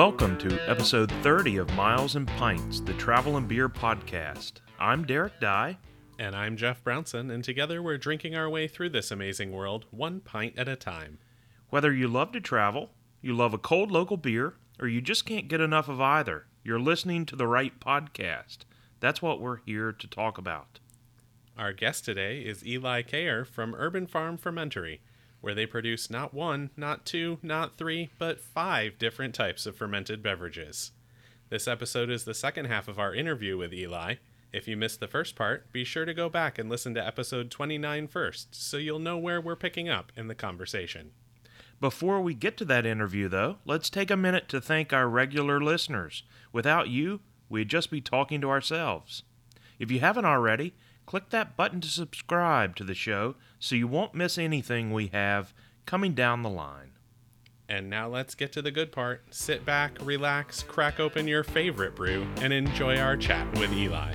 Welcome to episode 30 of Miles and Pints, the travel and beer podcast. I'm Derek Dye. And I'm Jeff Brownson, and together we're drinking our way through this amazing world, one pint at a time. Whether you love to travel, you love a cold local beer, or you just can't get enough of either, you're listening to the right podcast. That's what we're here to talk about. Our guest today is Eli Cayer from Urban Farm Fermentory, where they produce not one, not two, not three, but five different types of fermented beverages. This episode is the second half of our interview with Eli. If you missed the first part, be sure to go back and listen to episode 29 first, so you'll know where we're picking up in the conversation. Before we get to that interview, though, let's take a minute to thank our regular listeners. Without you, we'd just be talking to ourselves. If you haven't already, click that button to subscribe to the show so you won't miss anything we have coming down the line. And now let's get to the good part. Sit back, relax, crack open your favorite brew, and enjoy our chat with Eli.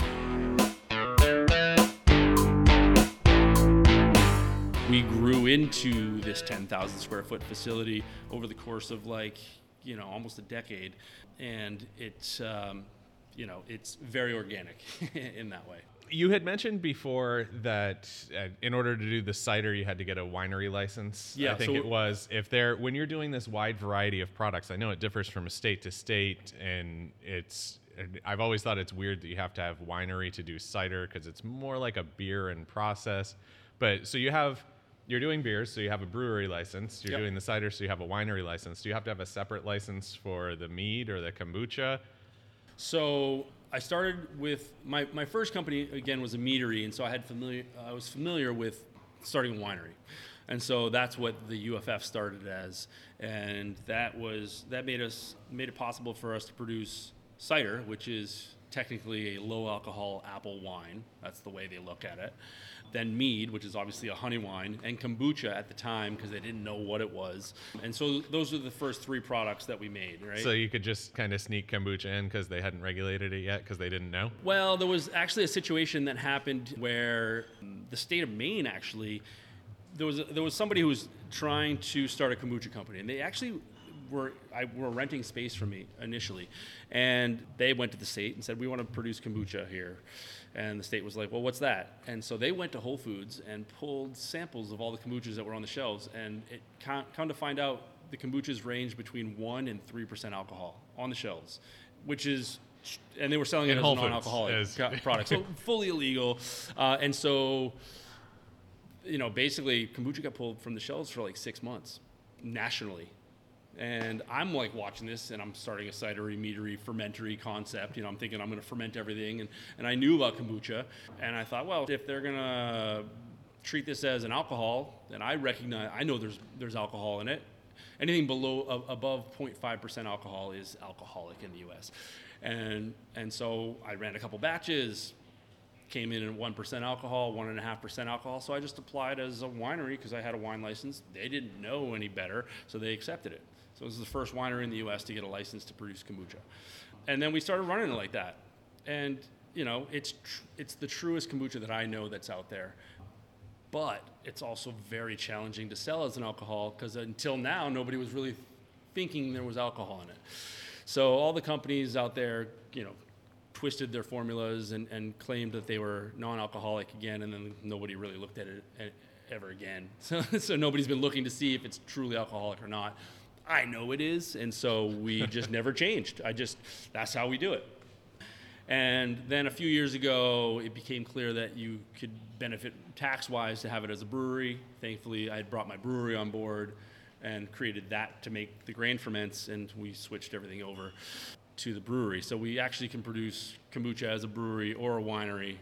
we grew into this 10,000 square foot facility over the course of like, you know, almost a decade. And it's, um, you know, it's very organic in that way. You had mentioned before that uh, in order to do the cider, you had to get a winery license. Yeah, I think so- it was. If they're when you're doing this wide variety of products, I know it differs from state to state, and it's. I've always thought it's weird that you have to have winery to do cider because it's more like a beer in process. But so you have. You're doing beers, so you have a brewery license. You're Yep. doing the cider, so you have a winery license. Do you have to have a separate license for the mead or the kombucha? So I started with my, my first company again was a meadery, and so I had familiar I was familiar with starting a winery, and so that's what the UFF started as, and that was that made us made it possible for us to produce cider, which is technically a low alcohol apple wine. That's the way they look at it. Then mead, which is obviously a honey wine, and kombucha at the time because they didn't know what it was. And so those are the first three products that we made, right? So you could just kind of sneak kombucha in because they hadn't regulated it yet because they didn't know. Well, there was actually a situation that happened where the state of Maine actually there was there was somebody who was trying to start a kombucha company, and they actually were I were renting space from me initially, and they went to the state and said we want to produce kombucha here, and the state was like, well, what's that? And so they went to Whole Foods and pulled samples of all the kombuchas that were on the shelves, and it come, come to find out the kombuchas range between one and three percent alcohol on the shelves, which is and they were selling In it as a non-alcoholic as- product, so fully illegal. Uh, and so, you know, basically, kombucha got pulled from the shelves for like six months nationally. And I'm like watching this, and I'm starting a cidery, meadery, fermentory concept. You know, I'm thinking I'm going to ferment everything, and, and I knew about kombucha, and I thought, well, if they're going to treat this as an alcohol, then I recognize, I know there's there's alcohol in it. Anything below above 0.5% alcohol is alcoholic in the U.S. And and so I ran a couple batches, came in at one percent alcohol, one and a half percent alcohol. So I just applied as a winery because I had a wine license. They didn't know any better, so they accepted it. So this is the first winery in the U.S. to get a license to produce kombucha, and then we started running it like that. And you know, it's tr- it's the truest kombucha that I know that's out there. But it's also very challenging to sell as an alcohol because until now nobody was really thinking there was alcohol in it. So all the companies out there, you know, twisted their formulas and, and claimed that they were non-alcoholic again, and then nobody really looked at it ever again. So, so nobody's been looking to see if it's truly alcoholic or not. I know it is, and so we just never changed. I just that's how we do it. And then a few years ago, it became clear that you could benefit tax wise to have it as a brewery. Thankfully, I had brought my brewery on board and created that to make the grain ferments, and we switched everything over to the brewery. So we actually can produce kombucha as a brewery or a winery.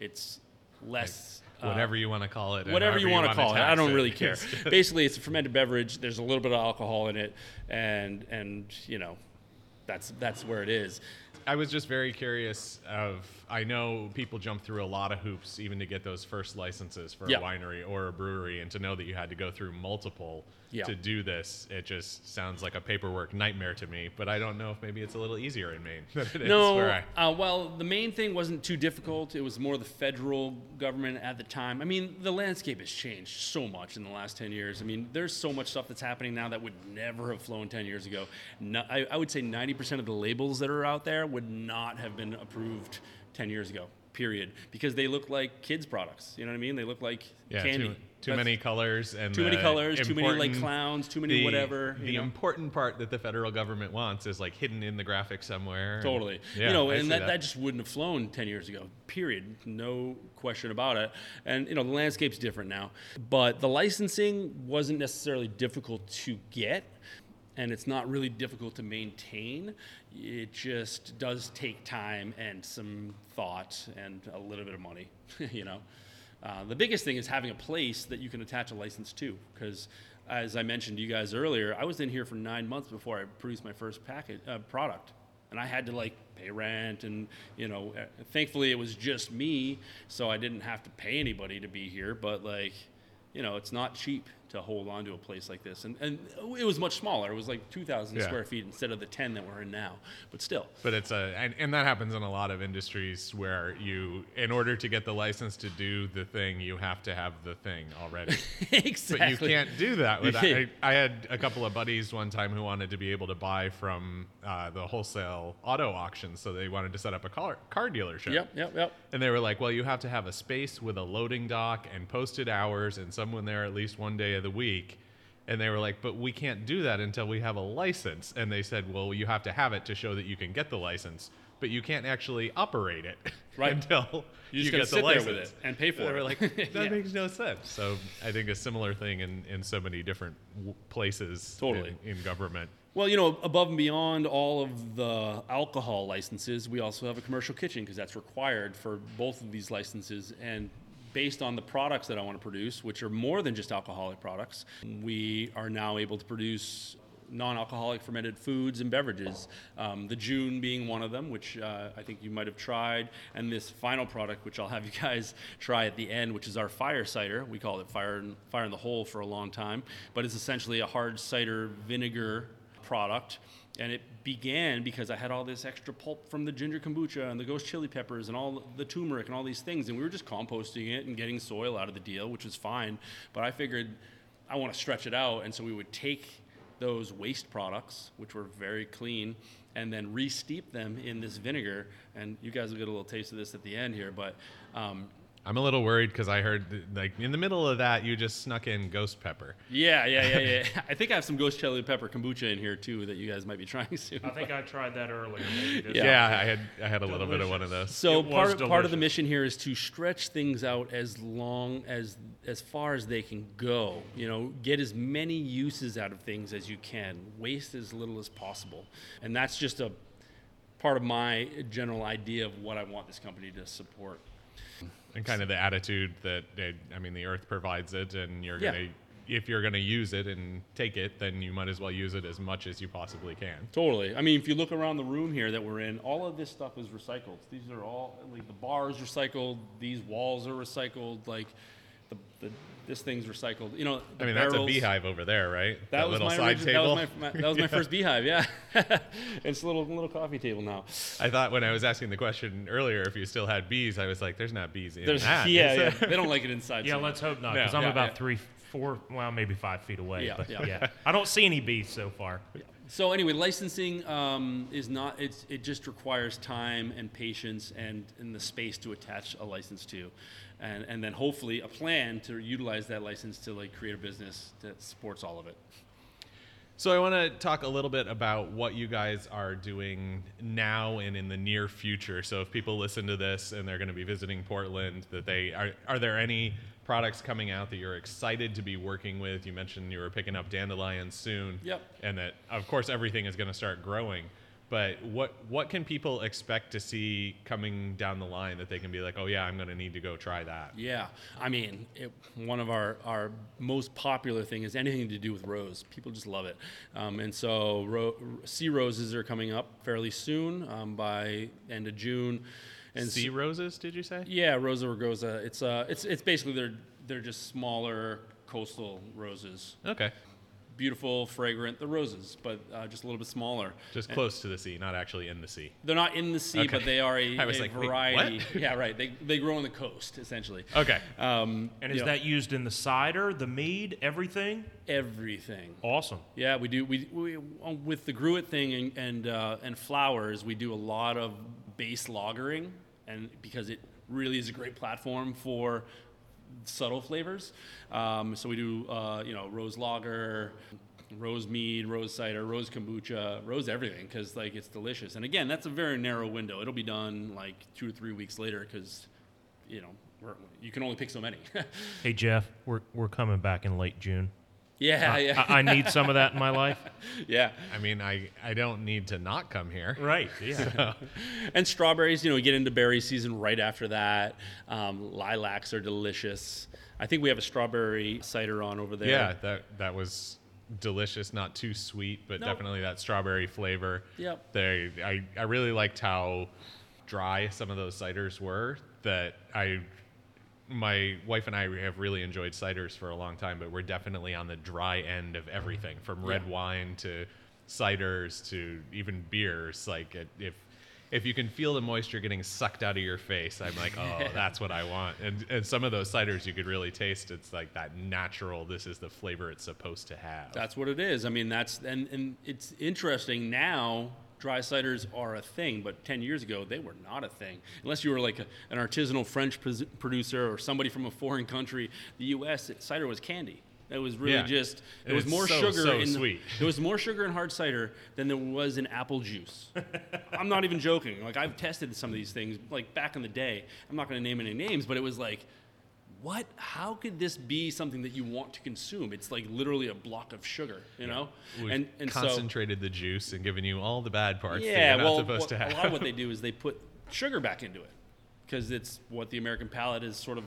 It's less. Whatever you want to call it. whatever you want to call it. I don't really care. Basically, it's a fermented beverage. There's a little bit of alcohol in it, and and you know, that's that's where it is. I was just very curious of I know people jump through a lot of hoops even to get those first licenses for Yeah. a winery or a brewery and to know that you had to go through multiple Yeah. to do this it just sounds like a paperwork nightmare to me but I don't know if maybe it's a little easier in Maine than No, I uh, well, the main thing wasn't too difficult. It was more the federal government at the time. I mean, the landscape has changed so much in the last 10 years. I mean, there's so much stuff that's happening now that would never have flown 10 years ago. No, I, I would say 90% of the labels that are out there would not have been approved 10 years ago, period. Because they look like kids' products. You know what I mean? They look like yeah candy. too, too many colors and Too many colors, too many like clowns, too many the, whatever. The know? important part that the federal government wants is like hidden in the graphic somewhere. and- Totally. Yeah, you know, I and see that, that. just wouldn't have flown 10 years ago, period. No question about it. And, you know, the landscape's different now. But the licensing wasn't necessarily difficult to get, and it's not really difficult to maintain. It just does take time and some thought and a little bit of money, you know. Uh, the biggest thing is having a place that you can attach a license to, because as I mentioned to you guys earlier, I was in here for nine months before I produced my first packet uh, product, and I had to like pay rent, and you know, uh, thankfully it was just me, so I didn't have to pay anybody to be here. But like, you know, it's not cheap to hold on to a place like this, and and it was much smaller. It was like two thousand Yeah. square feet instead of the ten that we're in now, but still. But it's a and, and that happens in a lot of industries where you in order to get the license to do the thing you have to have the thing already. exactly. But you can't do that without. I, I had a couple of buddies one time who wanted to be able to buy from uh, the wholesale auto auction, so they wanted to set up a car, car dealership. Yep, yep, yep. And they were like, well, you have to have a space with a loading dock and posted hours and someone there at least one day of the week. And they were like, but we can't do that until we have a license. And they said, well, you have to have it to show that you can get the license, but you can't actually operate it Right. until You you, get the license. with it and pay for And they it. were like, that Yeah. makes no sense. So I think a similar thing in, in so many different w- places Totally. in, in government. Well, you know, above and beyond all of the alcohol licenses, we also have a commercial kitchen because that's required for both of these licenses. And based on the products that I want to produce, which are more than just alcoholic products, we are now able to produce non-alcoholic fermented foods and beverages. Um, the Jun being one of them, which uh, I think you might have tried, and this final product, which I'll have you guys try at the end, which is our fire cider. We call it fire in, fire in the hole for a long time, but it's essentially a hard cider vinegar product. And it began because I had all this extra pulp from the ginger kombucha and the ghost chili peppers and all the turmeric and all these things. And we were just composting it and getting soil out of the deal, which was fine. But I figured I want to stretch it out. And so we would take those waste products, which were very clean, and then re-steep them in this vinegar. And you guys will get a little taste of this at the end here. But um, I'm a little worried because I heard, that, like, in the middle of that, you just snuck in ghost pepper. yeah, yeah, yeah, yeah. I think I have some ghost chili pepper kombucha in here too that you guys might be trying soon. I think I tried that earlier. Yeah. Yeah, I had I had a little bit of one of those. So It part of, part of the mission here is to stretch things out as long as as far as they can go. You know, get as many uses out of things as you can. Waste as little as possible, and that's just a part of my general idea of what I want this company to support. And kind of the attitude that eh, I mean, the earth provides it, and you're Yeah. gonna if you're gonna use it and take it, then you might as well use it as much as you possibly can. Totally. I mean, if you look around the room here that we're in, all of this stuff is recycled. These are all like the bars recycled. These walls are recycled. Like the, the this thing's recycled. You know, the I mean, that's a beehive over there, right? That, was little my side origi- table. That was my, my, that was my first beehive. Yeah, it's a little little coffee table now. I thought when I was asking the question earlier if you still had bees, I was like, "There's not bees in There's that." yeah, yeah. there? They don't like it inside. Yeah, so let's hope not, No. because I'm Yeah, about yeah. three, four, well, maybe five feet away. Yeah, but yeah. yeah. I don't see any bees so far. So anyway, licensing um, is not. It's it just requires time and patience and and the space to attach a license to, and and then hopefully a plan to utilize that license to like create a business that supports all of it. So I want to talk a little bit about what you guys are doing now and in the near future. So if people listen to this and they're going to be visiting Portland, that they are are there any products coming out that you're excited to be working with? You mentioned you were picking up dandelions soon. Yep. And that of course everything is going to start growing. But what what can people expect to see coming down the line that they can be like, oh yeah, I'm going to need to go try that? Yeah, I mean, it, one of our, our most popular thing is anything to do with rose. People just love it, um, and so ro- sea roses are coming up fairly soon um, by end of June. And Sea roses, did you say? yeah, Rosa rugosa. It's uh, it's it's basically they're they're just smaller coastal roses. Okay, Beautiful, fragrant, the roses, but uh, just a little bit smaller. just close to the sea, not actually in the sea. They're not in the sea, Okay. but they are a, I was a like, wait, variety. what? yeah, right. They, they grow on the coast essentially. Okay, Um, And is know, that used in the cider, the mead, everything? everything? Awesome. Yeah, we do. We, we um, with the gruit thing and and, uh, and flowers, we do a lot of base lagering, and because it really is a great platform for subtle flavors. Um, so we do, uh, you know, rose lager, rose mead, rose cider, rose kombucha, rose everything because like it's delicious. And again, that's a very narrow window. It'll be done like two or three weeks later because, you know, you can only pick so many. Hey Jeff, we're we're coming back in late June. Yeah, I, yeah, I need some of that in my life. yeah. I mean, I I don't need to not come here. Right. Yeah. and strawberries, you know, we get into berry season right after that. Um, lilacs are delicious. I think we have a strawberry cider on over there. Yeah, that that was delicious, not too sweet, but No. definitely that strawberry flavor. Yep. They, I, I really liked how dry some of those ciders were. That I, my wife and I have really enjoyed ciders for a long time, but we're definitely on the dry end of everything, from red Yeah. wine to ciders to even beers. Like it, if if you can feel the moisture getting sucked out of your face, I'm like, oh, that's what I want. And and some of those ciders you could really taste. It's like that natural. This is the flavor it's supposed to have. That's what it is. I mean, that's and and it's interesting now. Dry ciders are a thing, but 10 years ago they were not a thing. Unless you were like a, an artisanal French producer or somebody from a foreign country, the U.S. cider was candy. It was really Yeah. just it, And was it's more so, sugar so in the- sweet. there was more sugar in hard cider than there was in apple juice. I'm not even joking. Like I've tested some of these things like back in the day. I'm not going to name any names, but it was like what how could this be something that you want to consume? It's like literally a block of sugar you know? We've and and so concentrated the juice and given you all the bad parts that yeah not well supposed what- to a lot of what they do is they put sugar back into it because it's what the american palate is sort of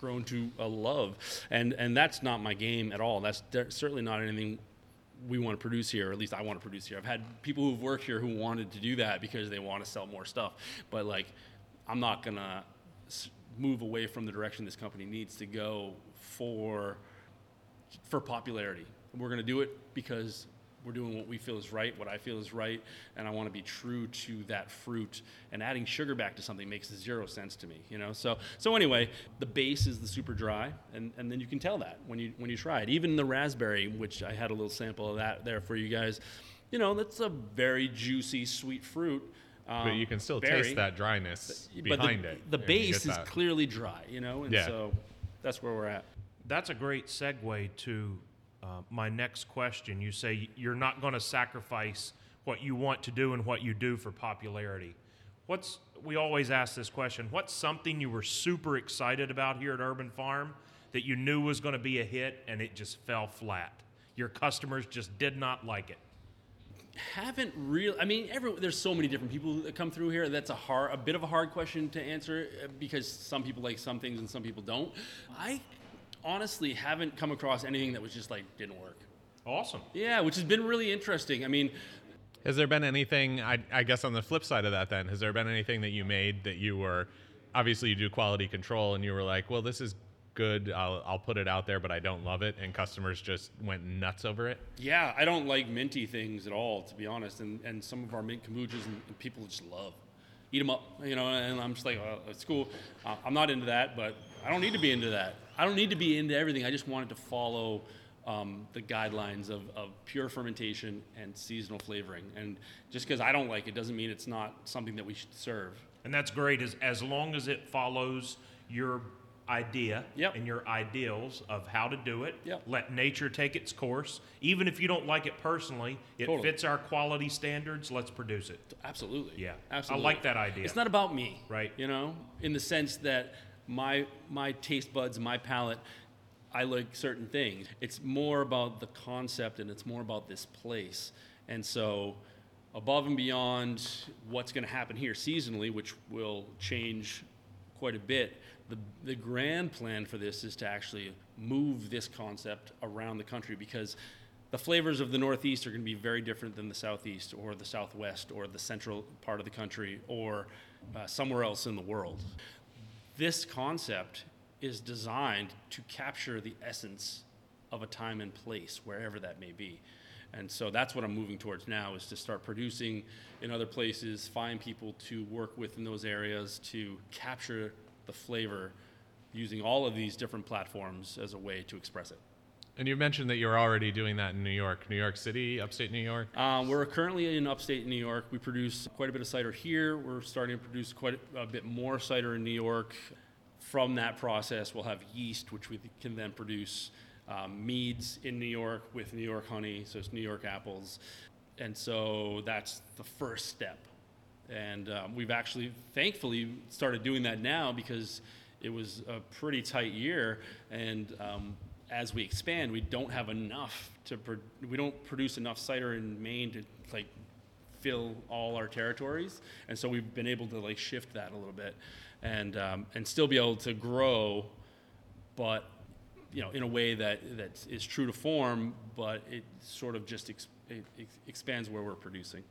grown to a love. And and that's not my game at all. That's certainly not anything we want to produce here, or at least I want to produce here. I've had people who've worked here who wanted to do that because they want to sell more stuff. But like, I'm not gonna move away from the direction this company needs to go for for popularity. We're gonna do it because we're doing what we feel is right, what I feel is right, and I want to be true to that fruit. And adding sugar back to something makes zero sense to me, you know. So so anyway, the base is the super dry, and, and then you can tell that when you when you try it. Even the raspberry, which I had a little sample of that there for you guys, you know, that's a very juicy, sweet fruit. Um, but you can still berry, taste that dryness but behind the, it. The base is clearly dry, you know, and Yeah. so that's where we're at. That's a great segue to uh, my next question. You say you're not going to sacrifice what you want to do and what you do for popularity. What's we always ask this question? What's something you were super excited about here at Urban Farm that you knew was going to be a hit and it just fell flat? Your customers just did not like it. Haven't really i mean every, there's so many different people that come through here that's a hard a bit of a hard question to answer uh, because some people like some things and some people don't i honestly haven't come across anything that was just like didn't work Awesome. yeah which has been really interesting i mean Has there been anything? I, I guess on the flip side of that, then, has there been anything that you made that you were obviously you do quality control and you were like, well, this is good. I'll, I'll put it out there, but I don't love it, and customers just went nuts over it. yeah i don't like minty things at all to be honest and, and some of our mint kombuchas and, and people just love eat them up you know and i'm just like well, it's cool uh, i'm not into that but i don't need to be into that i don't need to be into everything i just wanted to follow um, the guidelines of, of pure fermentation and seasonal flavoring and just because i don't like it doesn't mean it's not something that we should serve And that's great as, as long as it follows your idea Yep. and your ideals of how to do it. Yep. Let nature take its course. Even if you don't like it personally, it Totally. fits our quality standards, let's produce it. Absolutely. Yeah. Absolutely. I like that idea. It's not about me. Right. You know, in the sense that my my taste buds, my palate, I like certain things. It's more about the concept and it's more about this place. And so above and beyond what's going to happen here seasonally, which will change quite a bit, the, the grand plan for this is to actually move this concept around the country because the flavors of the Northeast are going to be very different than the Southeast or the Southwest or the central part of the country or uh, somewhere else in the world. This concept is designed to capture the essence of a time and place, wherever that may be. And so that's what I'm moving towards now is to start producing in other places, find people to work with in those areas to capture the flavor using all of these different platforms as a way to express it. And you mentioned that you're already doing that in New York, New York City, upstate New York. Um, we're currently in upstate New York. We produce quite a bit of cider here. We're starting to produce quite a bit more cider in New York. From that process, we'll have yeast, which we can then produce um, meads in New York with New York honey, so it's New York apples. And so that's the first step. And um, we've actually, thankfully, started doing that now because it was a pretty tight year. And um, as we expand, we don't have enough to, pro- we don't produce enough cider in Maine to like fill all our territories. And so we've been able to like shift that a little bit and, um, and still be able to grow, but you know, in a way that, that is true to form, but it sort of just ex- it, ex- expands where we're producing.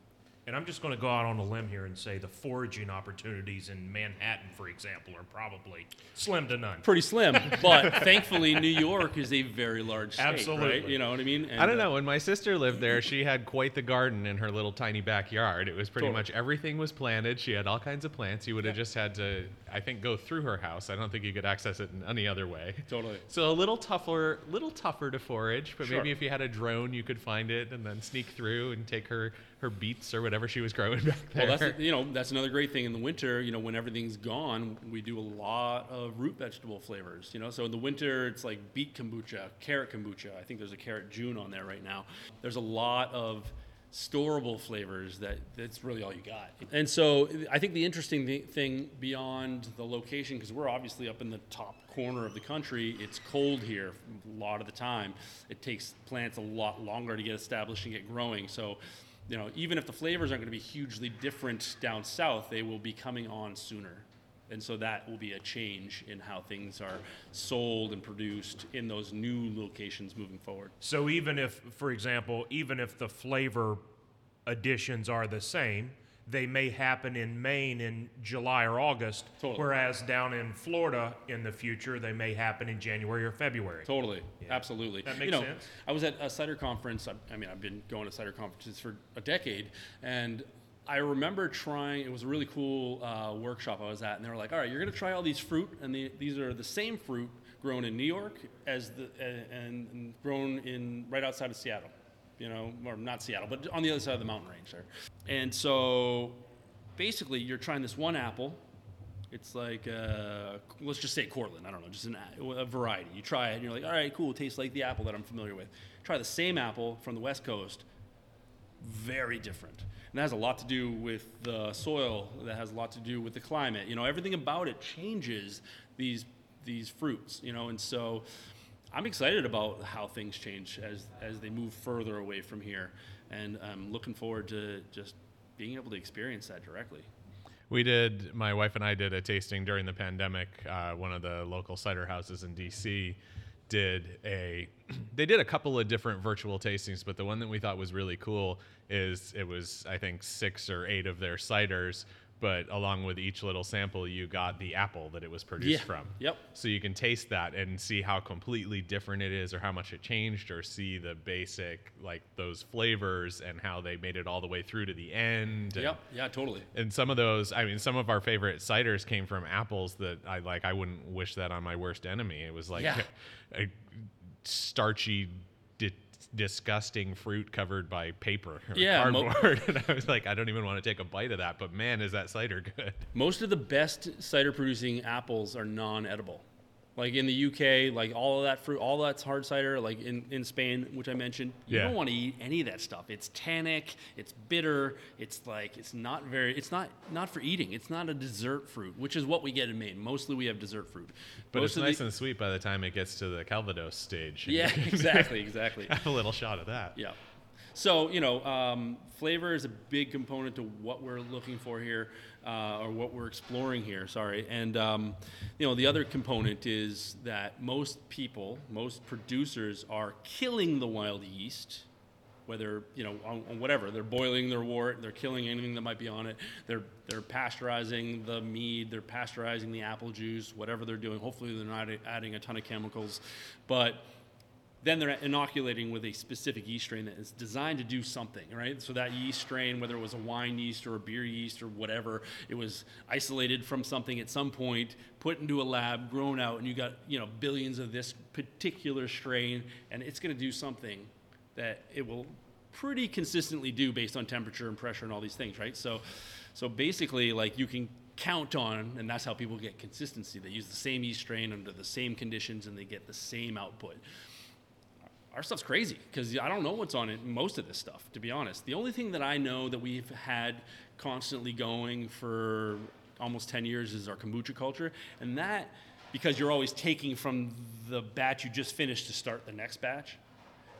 And I'm just going to go out on a limb here and say the foraging opportunities in Manhattan, for example, are probably slim to none. Pretty slim, but thankfully New York is a very large state, right? Absolutely. You know what I mean? And, I don't uh, know. When my sister lived there, she had quite the garden in her little tiny backyard. It was pretty Totally. much everything was planted. She had all kinds of plants. You would have just had to, I think, go through her house. I don't think you could access it in any other way. Totally. So a little tougher, little tougher to forage, but Sure. maybe if you had a drone, you could find it and then sneak through and take her her beets or whatever she was growing back there. Well, that's you know that's another great thing in the winter. You know, when everything's gone, we do a lot of root vegetable flavors. You know, so in the winter it's like beet kombucha, carrot kombucha. I think there's a carrot Jun on there right now. There's a lot of storable flavors that that's really all you got. And so I think the interesting thing beyond the location, because we're obviously up in the top corner of the country, it's cold here a lot of the time. It takes plants a lot longer to get established and get growing. So you know, even if the flavors aren't going to be hugely different down south, they will be coming on sooner. And so that will be a change in how things are sold and produced in those new locations moving forward. So even if, for example, even if the flavor additions are the same, they may happen in Maine in July or August, Totally. whereas down in Florida in the future they may happen in January or February. Totally, absolutely. That you makes know, sense. I was at a cider conference. I, I mean, I've been going to cider conferences for a decade, and I remember trying. It was a really cool uh, workshop I was at, and they were like, "All right, you're going to try all these fruit, and the, these are the same fruit grown in New York as the uh, and, and grown in right outside of Seattle." You know, or not Seattle, but on the other side of the mountain range there. And so, basically, you're trying this one apple, it's like, uh, let's just say Cortland. I don't know, just an, a variety. You try it, and you're like, all right, cool. It tastes like the apple that I'm familiar with. Try the same apple from the West Coast. Very different. And that has a lot to do with the soil. That has a lot to do with the climate. You know, everything about it changes these these fruits. You know, and so I'm excited about how things change as as they move further away from here, and I'm looking forward to just being able to experience that directly. We did, my wife and I did a tasting during the pandemic. Uh, one of the local cider houses in DC did a, they did a couple of different virtual tastings, but the one that we thought was really cool is it was, I think, six or eight of their ciders, but along with each little sample, you got the apple that it was produced Yeah. from. Yep. So you can taste that and see how completely different it is or how much it changed or see the basic, like those flavors and how they made it all the way through to the end. and- Yep. Yeah. Totally. and some of those i mean some of our favorite ciders came from apples that i like i wouldn't wish that on my worst enemy it was like Yeah. a, starchy di- disgusting fruit covered by paper or Yeah, mo- cardboard and i was like i don't even want to take a bite of that but man is that cider good Most of the best cider producing apples are non edible. Like in the UK, like all of that fruit, all that's hard cider, like in, in Spain, which I mentioned, you Yeah. don't want to eat any of that stuff. It's tannic, it's bitter, it's like it's not very it's not not for eating. It's not a dessert fruit, which is what we get in Maine. Mostly we have dessert fruit. but Most it's nice the, and sweet by the time it gets to the calvados stage Yeah, exactly, exactly. have a little shot of that Yeah. So you know, um, flavor is a big component to what we're looking for here, uh, or what we're exploring here. Sorry, and um, you know, the other component is that most people, most producers, are killing the wild yeast whether you know on, on, whatever they're boiling their wort, they're killing anything that might be on it. They're they're pasteurizing the mead, they're pasteurizing the apple juice, whatever they're doing. Hopefully, they're not adding a ton of chemicals, but then they're inoculating with a specific yeast strain that is designed to do something, right? So that yeast strain, whether it was a wine yeast or a beer yeast or whatever, it was isolated from something at some point, put into a lab, grown out, and you got you know billions of this particular strain, and it's going to do something that it will pretty consistently do based on temperature and pressure and all these things, right? So, so basically, like you can count on, and that's how people get consistency. They use the same yeast strain under the same conditions, and they get the same output. Our stuff's crazy because I don't know what's on it. Most of this stuff, to be honest, the only thing that I know that we've had constantly going for almost 10 years is our kombucha culture, and that because you're always taking from the batch you just finished to start the next batch.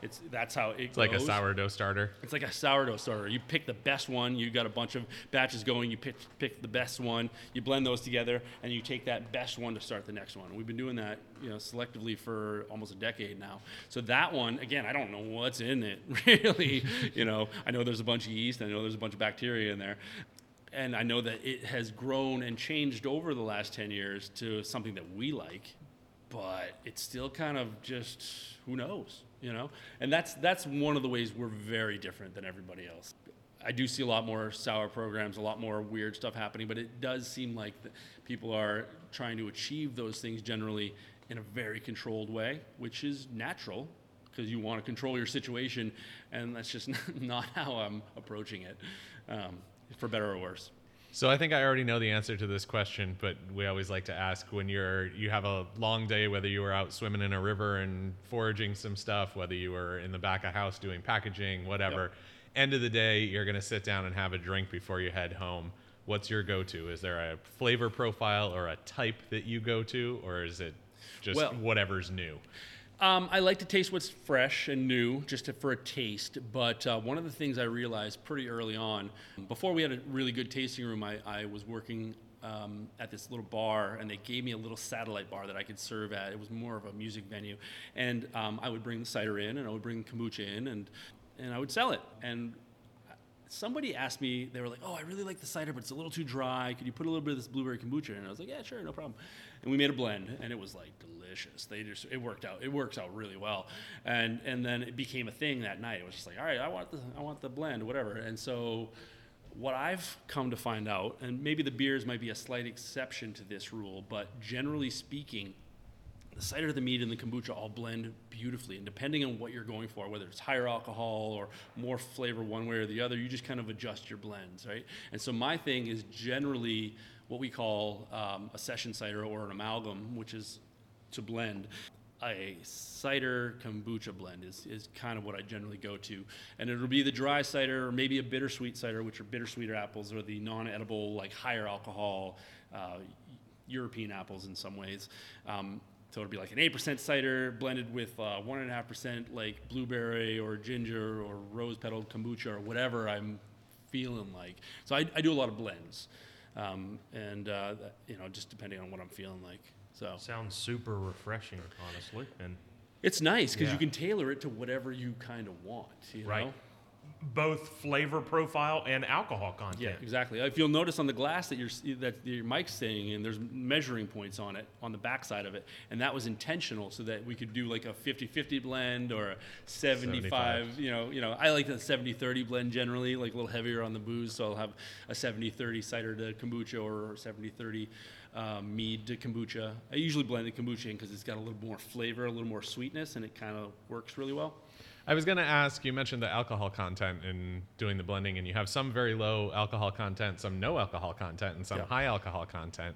It's that's how it it's goes. like a sourdough starter. It's like a sourdough starter. You pick the best one. You got a bunch of batches going. You pick pick the best one. You blend those together, and you take that best one to start the next one. We've been doing that, you know, selectively for almost a decade now. So that one, again, I don't know what's in it really. you know, I know there's a bunch of yeast. I know there's a bunch of bacteria in there. And I know that it has grown and changed over the last 10 years to something that we like, but it's still kind of just who knows you know? And that's that's one of the ways we're very different than everybody else. I do see a lot more sour programs a lot more weird stuff happening but it does seem like people are trying to achieve those things generally in a very controlled way which is natural because you want to control your situation and that's just not how i'm approaching it um, for better or worse so I think I already know the answer to this question, but we always like to ask when you're you have a long day, whether you were out swimming in a river and foraging some stuff, whether you were in the back of house doing packaging, whatever. Yep. End of the day, you're going to sit down and have a drink before you head home. What's your go-to? Is there a flavor profile or a type that you go to, or is it just well, whatever's new? Um, I like to taste what's fresh and new, just to, for a taste. But uh, one of the things I realized pretty early on, before we had a really good tasting room, I, I was working um, at this little bar, and they gave me a little satellite bar that I could serve at. It was more of a music venue, and um, I would bring the cider in, and I would bring kombucha in, and and I would sell it. And somebody asked me, they were like, "Oh, I really like the cider, but it's a little too dry. Could you put a little bit of this blueberry kombucha in?" And I was like, "Yeah, sure, no problem." And we made a blend, and it was like delicious. They just it worked out. It works out really well, and and then it became a thing that night. It was just like, all right, I want the I want the blend, whatever. And so, what I've come to find out, and maybe the beers might be a slight exception to this rule, but generally speaking, the cider, the mead, and the kombucha all blend beautifully. And depending on what you're going for, whether it's higher alcohol or more flavor one way or the other, you just kind of adjust your blends, right? And so my thing is generally what we call um, a session cider or an amalgam, which is to blend. A cider kombucha blend is, is kind of what I generally go to. And it'll be the dry cider or maybe a bittersweet cider, which are bittersweeter apples, or the non edible, like higher alcohol uh, European apples in some ways. Um, so it'll be like an 8% cider blended with uh, 1.5% like blueberry or ginger or rose petal kombucha or whatever I'm feeling like. So I, I do a lot of blends. Um, and, uh, you know, just depending on what I'm feeling like. So sounds super refreshing, honestly, and it's nice because yeah. you can tailor it to whatever you kind of want. You right. Know? Both flavor profile and alcohol content. Yeah, exactly. If you'll notice on the glass that your that your mic's saying, in, there's measuring points on it on the back side of it, and that was intentional so that we could do like a 50-50 blend or a 75, 75. You know, you know, I like the 70-30 blend generally, like a little heavier on the booze, so I'll have a 70-30 cider to kombucha or 70-30 um, mead to kombucha. I usually blend the kombucha in because it's got a little more flavor, a little more sweetness, and it kind of works really well. I was going to ask, you mentioned the alcohol content in doing the blending, and you have some very low alcohol content, some no alcohol content, and some yeah. high alcohol content.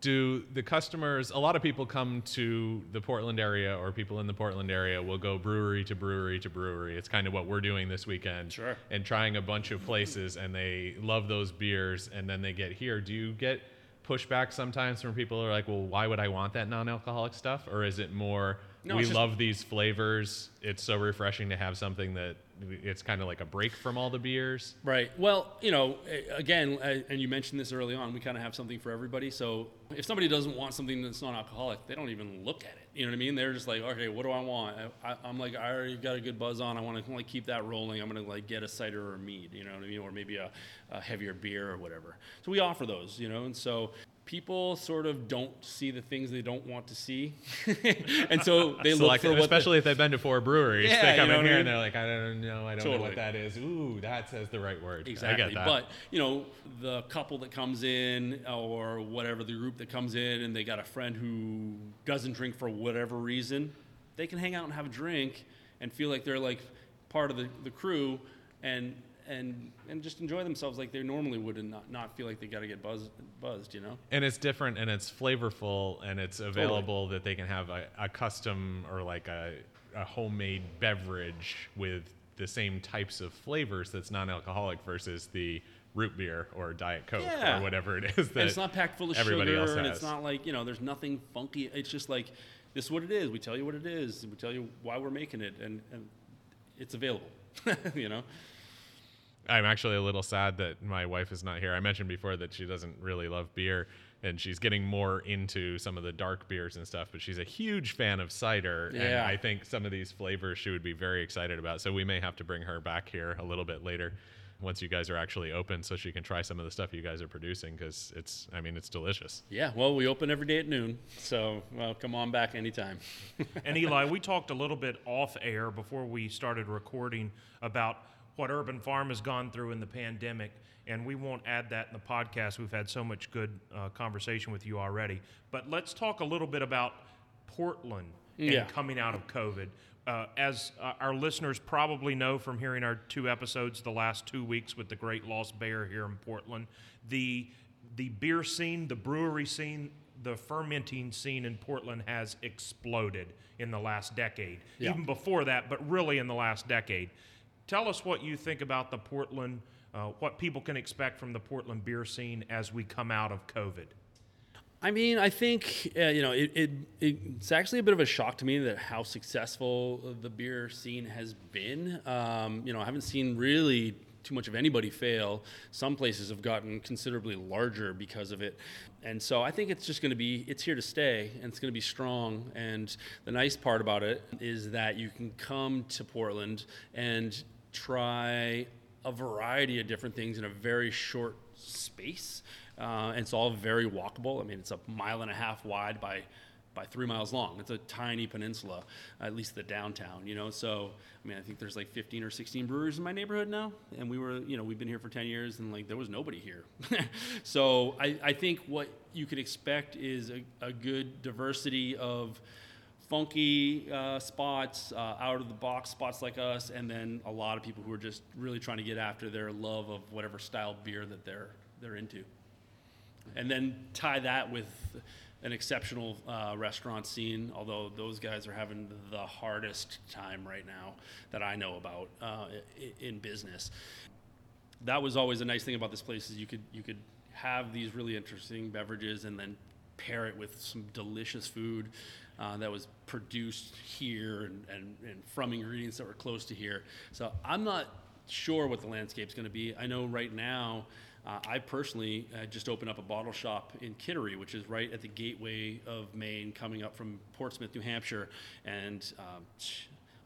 Do the customers, a lot of people come to the Portland area, or people in the Portland area will go brewery to brewery to brewery. It's kind of what we're doing this weekend. Sure. And trying a bunch of places, and they love those beers, and then they get here. Do you get pushback sometimes from people who are like, well, why would I want that non-alcoholic stuff? Or is it more, no, we love these flavors. It's so refreshing to have something that it's kind of like a break from all the beers. Right. Well, you know, again, and you mentioned this early on, we kind of have something for everybody. So if somebody doesn't want something that's non-alcoholic, they don't even look at it. You know what I mean? They're just like, okay, what do I want? I, I'm like, I already got a good buzz on. I want to like keep that rolling. I'm gonna like get a cider or a mead. You know what I mean? Or maybe a, a heavier beer or whatever. So we offer those. You know, and so people sort of don't see the things they don't want to see, and so they look for what. the- especially if they've been to four breweries. Yeah, they you come know in what I here mean? and they're like, I don't know, I don't know what that is. Ooh, that says the right word. Exactly. I get that. But, you know, the couple that comes in or whatever, the group that comes in and they got a friend who doesn't drink for whatever reason, they can hang out and have a drink and feel like they're like part of the, the crew and and and just enjoy themselves like they normally would and not, not feel like they got to get buzzed, buzzed, you know? and it's different and it's flavorful and it's available that they can have a, a custom or like a, a homemade beverage with the same types of flavors that's non-alcoholic versus the root beer or diet coke Yeah. or whatever it is that and it's not packed full of everybody sugar else and it's not like, you know, there's nothing funky. It's just like, this is what it is. We tell you what it is. We tell you why we're making it and, and it's available, you know? I'm actually a little sad that my wife is not here. I mentioned before that she doesn't really love beer and she's getting more into some of the dark beers and stuff, but she's a huge fan of cider. And I think some of these flavors she would be very excited about. So we may have to bring her back here a little bit later once you guys are actually open so she can try some of the stuff you guys are producing because it's, I mean, it's delicious. Yeah, well, we open every day at noon, so well, come on back anytime. And Eli, we talked a little bit off air before we started recording about what Urban Farm has gone through in the pandemic, and we won't add that in the podcast. We've had so much good uh, conversation with you already. But let's talk a little bit about Portland and Yeah. coming out of COVID. Uh, as uh, our listeners probably know from hearing our two episodes the last two weeks with the Great Lost Bear here in Portland, the the beer scene, the brewery scene, the fermenting scene in Portland has exploded in the last decade. Yeah. Even before that, but really in the last decade. Tell us what you think about the Portland, uh, what people can expect from the Portland beer scene as we come out of COVID. I mean, I think uh, you know it, it, It's actually a bit of a shock to me that how successful the beer scene has been. Um, you know, I haven't seen really too much of anybody fail. Some places have gotten considerably larger because of it, and so I think it's just going to be it's here to stay and it's going to be strong. And the nice part about it is that you can come to Portland and try a variety of different things in a very short space. Uh, and it's all very walkable. I mean, it's a mile and a half wide by by three miles long. It's a tiny peninsula, at least the downtown. You know, so I mean, I think there's like 15 or 16 breweries in my neighborhood now, and we were, you know, we've been here for 10 years, and like there was nobody here. so I, I think what you could expect is a, a good diversity of funky uh, spots, uh, out of the box spots like us, and then a lot of people who are just really trying to get after their love of whatever style beer that they're they're into, and then tie that with an exceptional uh, restaurant scene. Although those guys are having the hardest time right now that I know about uh, in business. That was always a nice thing about this place is you could you could have these really interesting beverages and then pair it with some delicious food uh, that was produced here and, and, and from ingredients that were close to here. So I'm not sure what the landscape's going to be. I know right now, uh, I personally uh, just opened up a bottle shop in Kittery, which is right at the gateway of Maine, coming up from Portsmouth, New Hampshire, and um,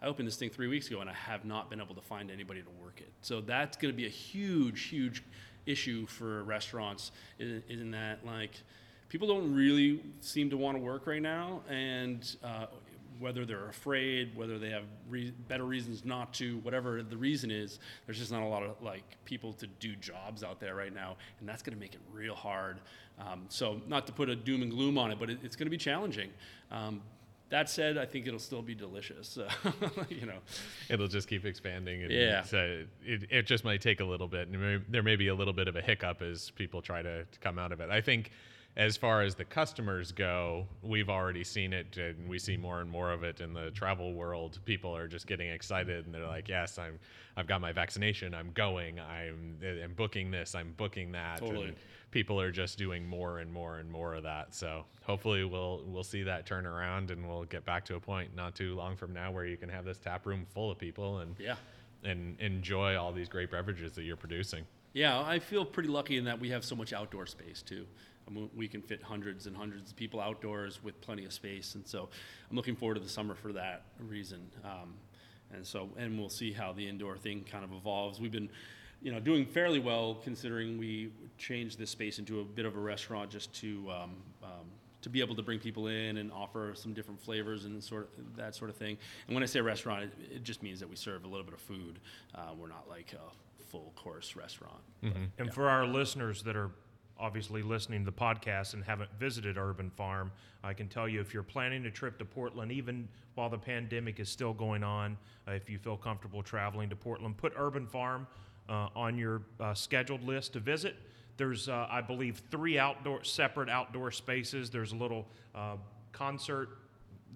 I opened this thing three weeks ago, and I have not been able to find anybody to work it. So that's going to be a huge, huge issue for restaurants. Isn't that, like, people don't really seem to want to work right now, and uh, whether they're afraid, whether they have re- better reasons not to, whatever the reason is, there's just not a lot of like people to do jobs out there right now, and that's going to make it real hard. Um, so, not to put a doom and gloom on it, but it, it's going to be challenging. Um, that said, I think it'll still be delicious. you know, It'll just keep expanding. And Yeah. So it, it just might take a little bit. And may, there may be a little bit of a hiccup as people try to, to come out of it. I think as far as the customers go, we've already seen it and we see more and more of it in the travel world. People are just getting excited and they're like, yes, I'm, I've got my vaccination. I'm going. I'm, I'm booking this. I'm booking that. Totally. And people are just doing more and more and more of that. So hopefully we'll we'll see that turn around and we'll get back to a point not too long from now where you can have this tap room full of people and yeah. and enjoy all these great beverages that you're producing. Yeah, I feel pretty lucky in that we have so much outdoor space too. I mean, we can fit hundreds and hundreds of people outdoors with plenty of space, and so I'm looking forward to the summer for that reason. Um, and so, and we'll see how the indoor thing kind of evolves. We've been, you know, doing fairly well considering we changed this space into a bit of a restaurant just to um, um, to be able to bring people in and offer some different flavors and sort of that sort of thing. And when I say restaurant, it, it just means that we serve a little bit of food. Uh, we're not like a full course restaurant. But, And yeah. for our listeners that are obviously listening to the podcast and haven't visited Urban Farm, I can tell you if you're planning a trip to Portland, even while the pandemic is still going on, uh, if you feel comfortable traveling to Portland, put Urban Farm uh, on your uh, scheduled list to visit. There's, uh, I believe, three outdoor separate outdoor spaces. There's a little uh, concert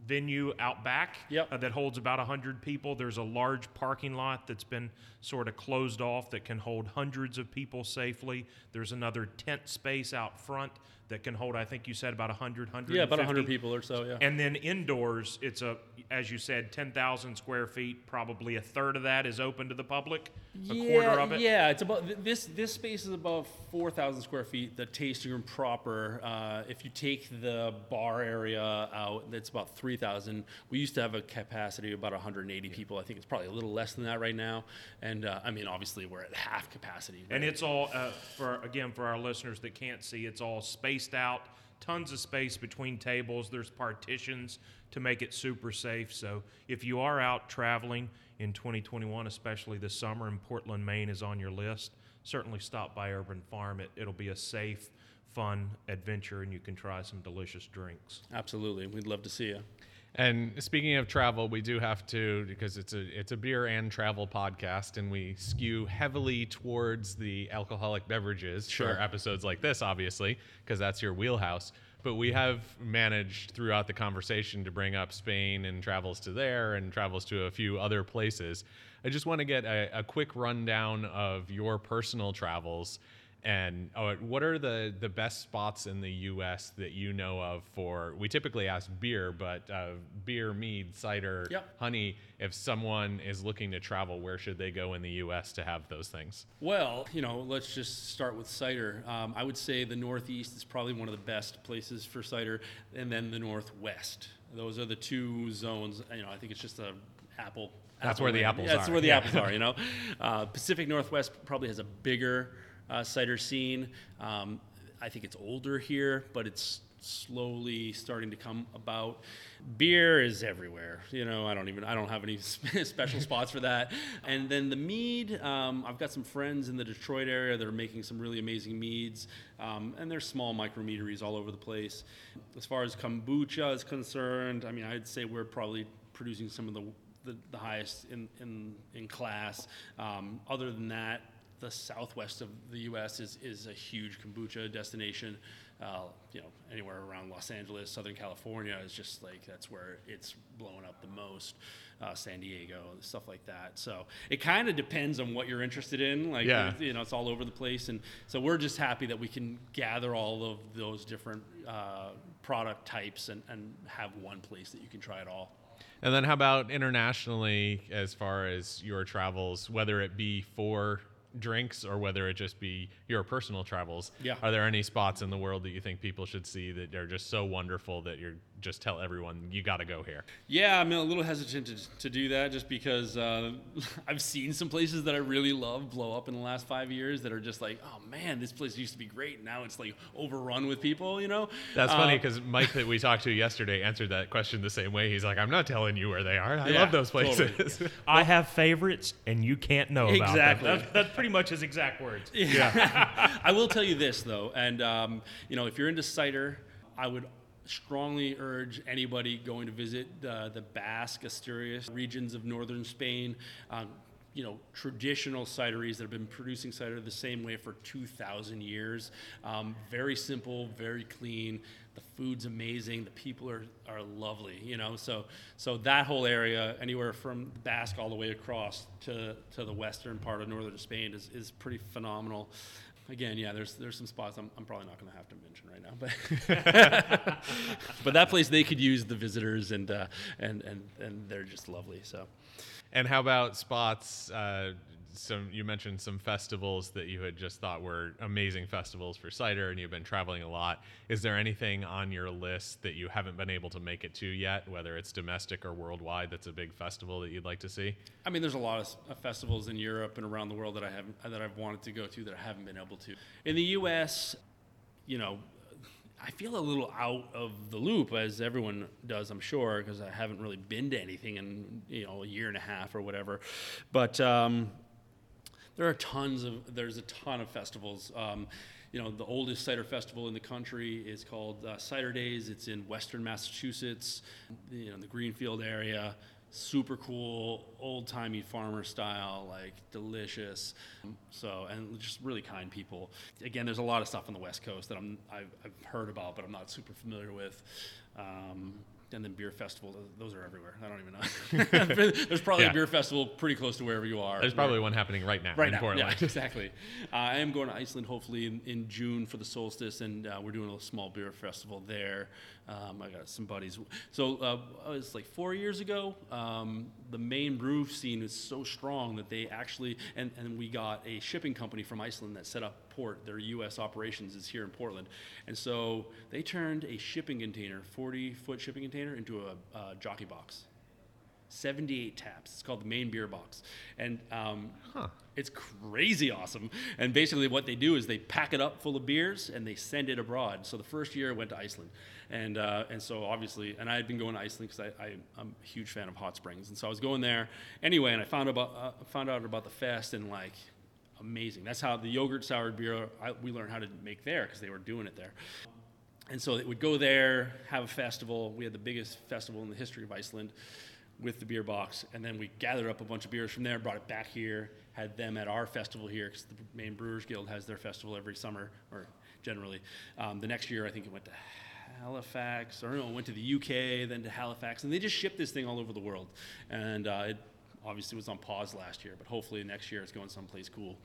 venue out back Yep. uh, that holds about 100 people. There's a large parking lot that's been sort of closed off that can hold hundreds of people safely. There's another tent space out front that can hold, I think you said, about 100, 150. yeah, about 100 people or so. Yeah. And then indoors, it's a, as you said, 10,000 square feet. Probably a third of that is open to the public. A quarter of it. Yeah, it's about this. This space is about four thousand square feet. The tasting room proper. Uh, if you take the bar area out, that's about three thousand. We used to have a capacity of about 180 people. I think it's probably a little less than that right now. And uh, I mean, obviously, we're at half capacity. And it's all uh, for again for our listeners that can't see. It's all spaced out, tons of space between tables. There's partitions to make it super safe. So if you are out traveling in 2021, especially this summer, and Portland, Maine is on your list, certainly stop by Urban Farm. It, it'll be a safe, fun adventure, and you can try some delicious drinks. Absolutely, we'd love to see you. And speaking of travel, we do have to because it's a it's a beer and travel podcast, and we skew heavily towards the alcoholic beverages Sure. for episodes like this, obviously, because that's your wheelhouse. But we have managed throughout the conversation to bring up Spain and travels to there and travels to a few other places. I just want to get a, a quick rundown of your personal travels and uh, what are the, the best spots in the U.S. that you know of for? We typically ask beer, but uh, beer, mead, cider, Yep. honey. If someone is looking to travel, where should they go in the U.S. to have those things? Well, you know, let's just start with cider. Um, I would say the Northeast is probably one of the best places for cider, and then the Northwest. Those are the two zones. You know, I think it's just a apple. That's apple where the apples That's are, where the apples are. You know, uh, Pacific Northwest probably has a bigger uh, cider scene. Um, I think it's older here, but it's slowly starting to come about. Beer is everywhere. You know, I don't even I don't have any special spots for that. And then the mead, um, I've got some friends in the Detroit area that are making some really amazing meads, um, and there's small micromeaderies all over the place. As far as kombucha is concerned, I mean, I'd say we're probably producing some of the the, the highest in, in, in class. Um, other than that, the southwest of the U.S. is, is a huge kombucha destination. Uh, you know, anywhere around Los Angeles, Southern California is just like that's where it's blowing up the most. Uh, San Diego, stuff like that. So it kind of depends on what you're interested in. Like, Yeah. you know, it's all over the place, and so we're just happy that we can gather all of those different uh, product types and, and have one place that you can try it all. And then how about internationally, as far as your travels, whether it be for drinks or whether it just be your personal travels? Yeah. Are there any spots in the world that you think people should see that are just so wonderful that you're just tell everyone you got to go here? Yeah, I'm a little hesitant to, to do that just because uh, I've seen some places that I really love blow up in the last five years that are just like, oh man, this place used to be great. Now it's like overrun with people, you know? That's funny Uh, because Mike that we talked to yesterday answered that question the same way. He's like, I'm not telling you where they are. I Yeah, love those totally. places. I have favorites, and you can't know about Exactly. them. That's, that's pretty much his exact words. Yeah. I will tell you this though, and um, you know, if you're into cider, I would strongly urge anybody going to visit the Basque, Asturias regions of northern Spain. Um, you know, traditional cideries that have been producing cider the same way for 2,000 years. Um, very simple, very clean. The food's amazing. The people are, are lovely. You know, so so that whole area, anywhere from Basque all the way across to, to the western part of northern Spain, is, is pretty phenomenal. Again, yeah, there's there's some spots I'm, I'm probably not going to have to mention right now, but but that place they could use the visitors and uh, and and and they're just lovely. So And how about spots? Uh, some you mentioned some festivals that you had just thought were amazing festivals for cider, and you've been traveling a lot. Is there anything on your list that you haven't been able to make it to yet, whether it's domestic or worldwide? That's a big festival that you'd like to see. I mean, there's a lot of uh, festivals in Europe and around the world that I haven't that I've wanted to go to that I haven't been able to. In the U.S., you know, I feel a little out of the loop, as everyone does, I'm sure, because I haven't really been to anything in you know a year and a half or whatever. But um, there are tons of there's a ton of festivals. Um, you know, the oldest cider festival in the country is called uh, Cider Days. It's in Western Massachusetts, you know, the Greenfield area. Super cool, old timey farmer style, like delicious. So, and just really kind people. Again, there's a lot of stuff on the West Coast that I'm, I've, I've heard about, but I'm not super familiar with. Um, and then beer festival, those are everywhere. I don't even know. there's probably Yeah. a beer festival pretty close to wherever you are. There's probably one happening right now Right in now, Portland. yeah, exactly. Uh, I am going to Iceland hopefully in, in June for the solstice, and uh, we're doing a small beer festival there. Um, I got some buddies. So uh, it was like four years ago. Um, the Maine brew scene is so strong that they actually, and, and we got a shipping company from Iceland that set up port. Their U.S. operations is here in Portland, and so they turned a shipping container, 40 foot shipping container, into a, uh jockey box. 78 taps. It's called the Maine beer box. And um, it's crazy awesome. And basically, what they do is they pack it up full of beers and they send it abroad. So the first year I went to Iceland. And, uh, and so obviously, and I had been going to Iceland because I, I, I'm a huge fan of hot springs. And so I was going there anyway, and I found, about, uh, found out about the fest and like, amazing. That's how the yogurt soured beer I, we learned how to make there because they were doing it there. And so it would go there, have a festival. We had the biggest festival in the history of Iceland with the beer box. And then we gathered up a bunch of beers from there, brought it back here, had them at our festival here because the Maine Brewers Guild has their festival every summer, or generally. Um, the next year, I think it went to Halifax, or no, it went to the UK, then to Halifax. And they just shipped this thing all over the world. And uh, it obviously it was on pause last year, but hopefully next year it's going someplace cool.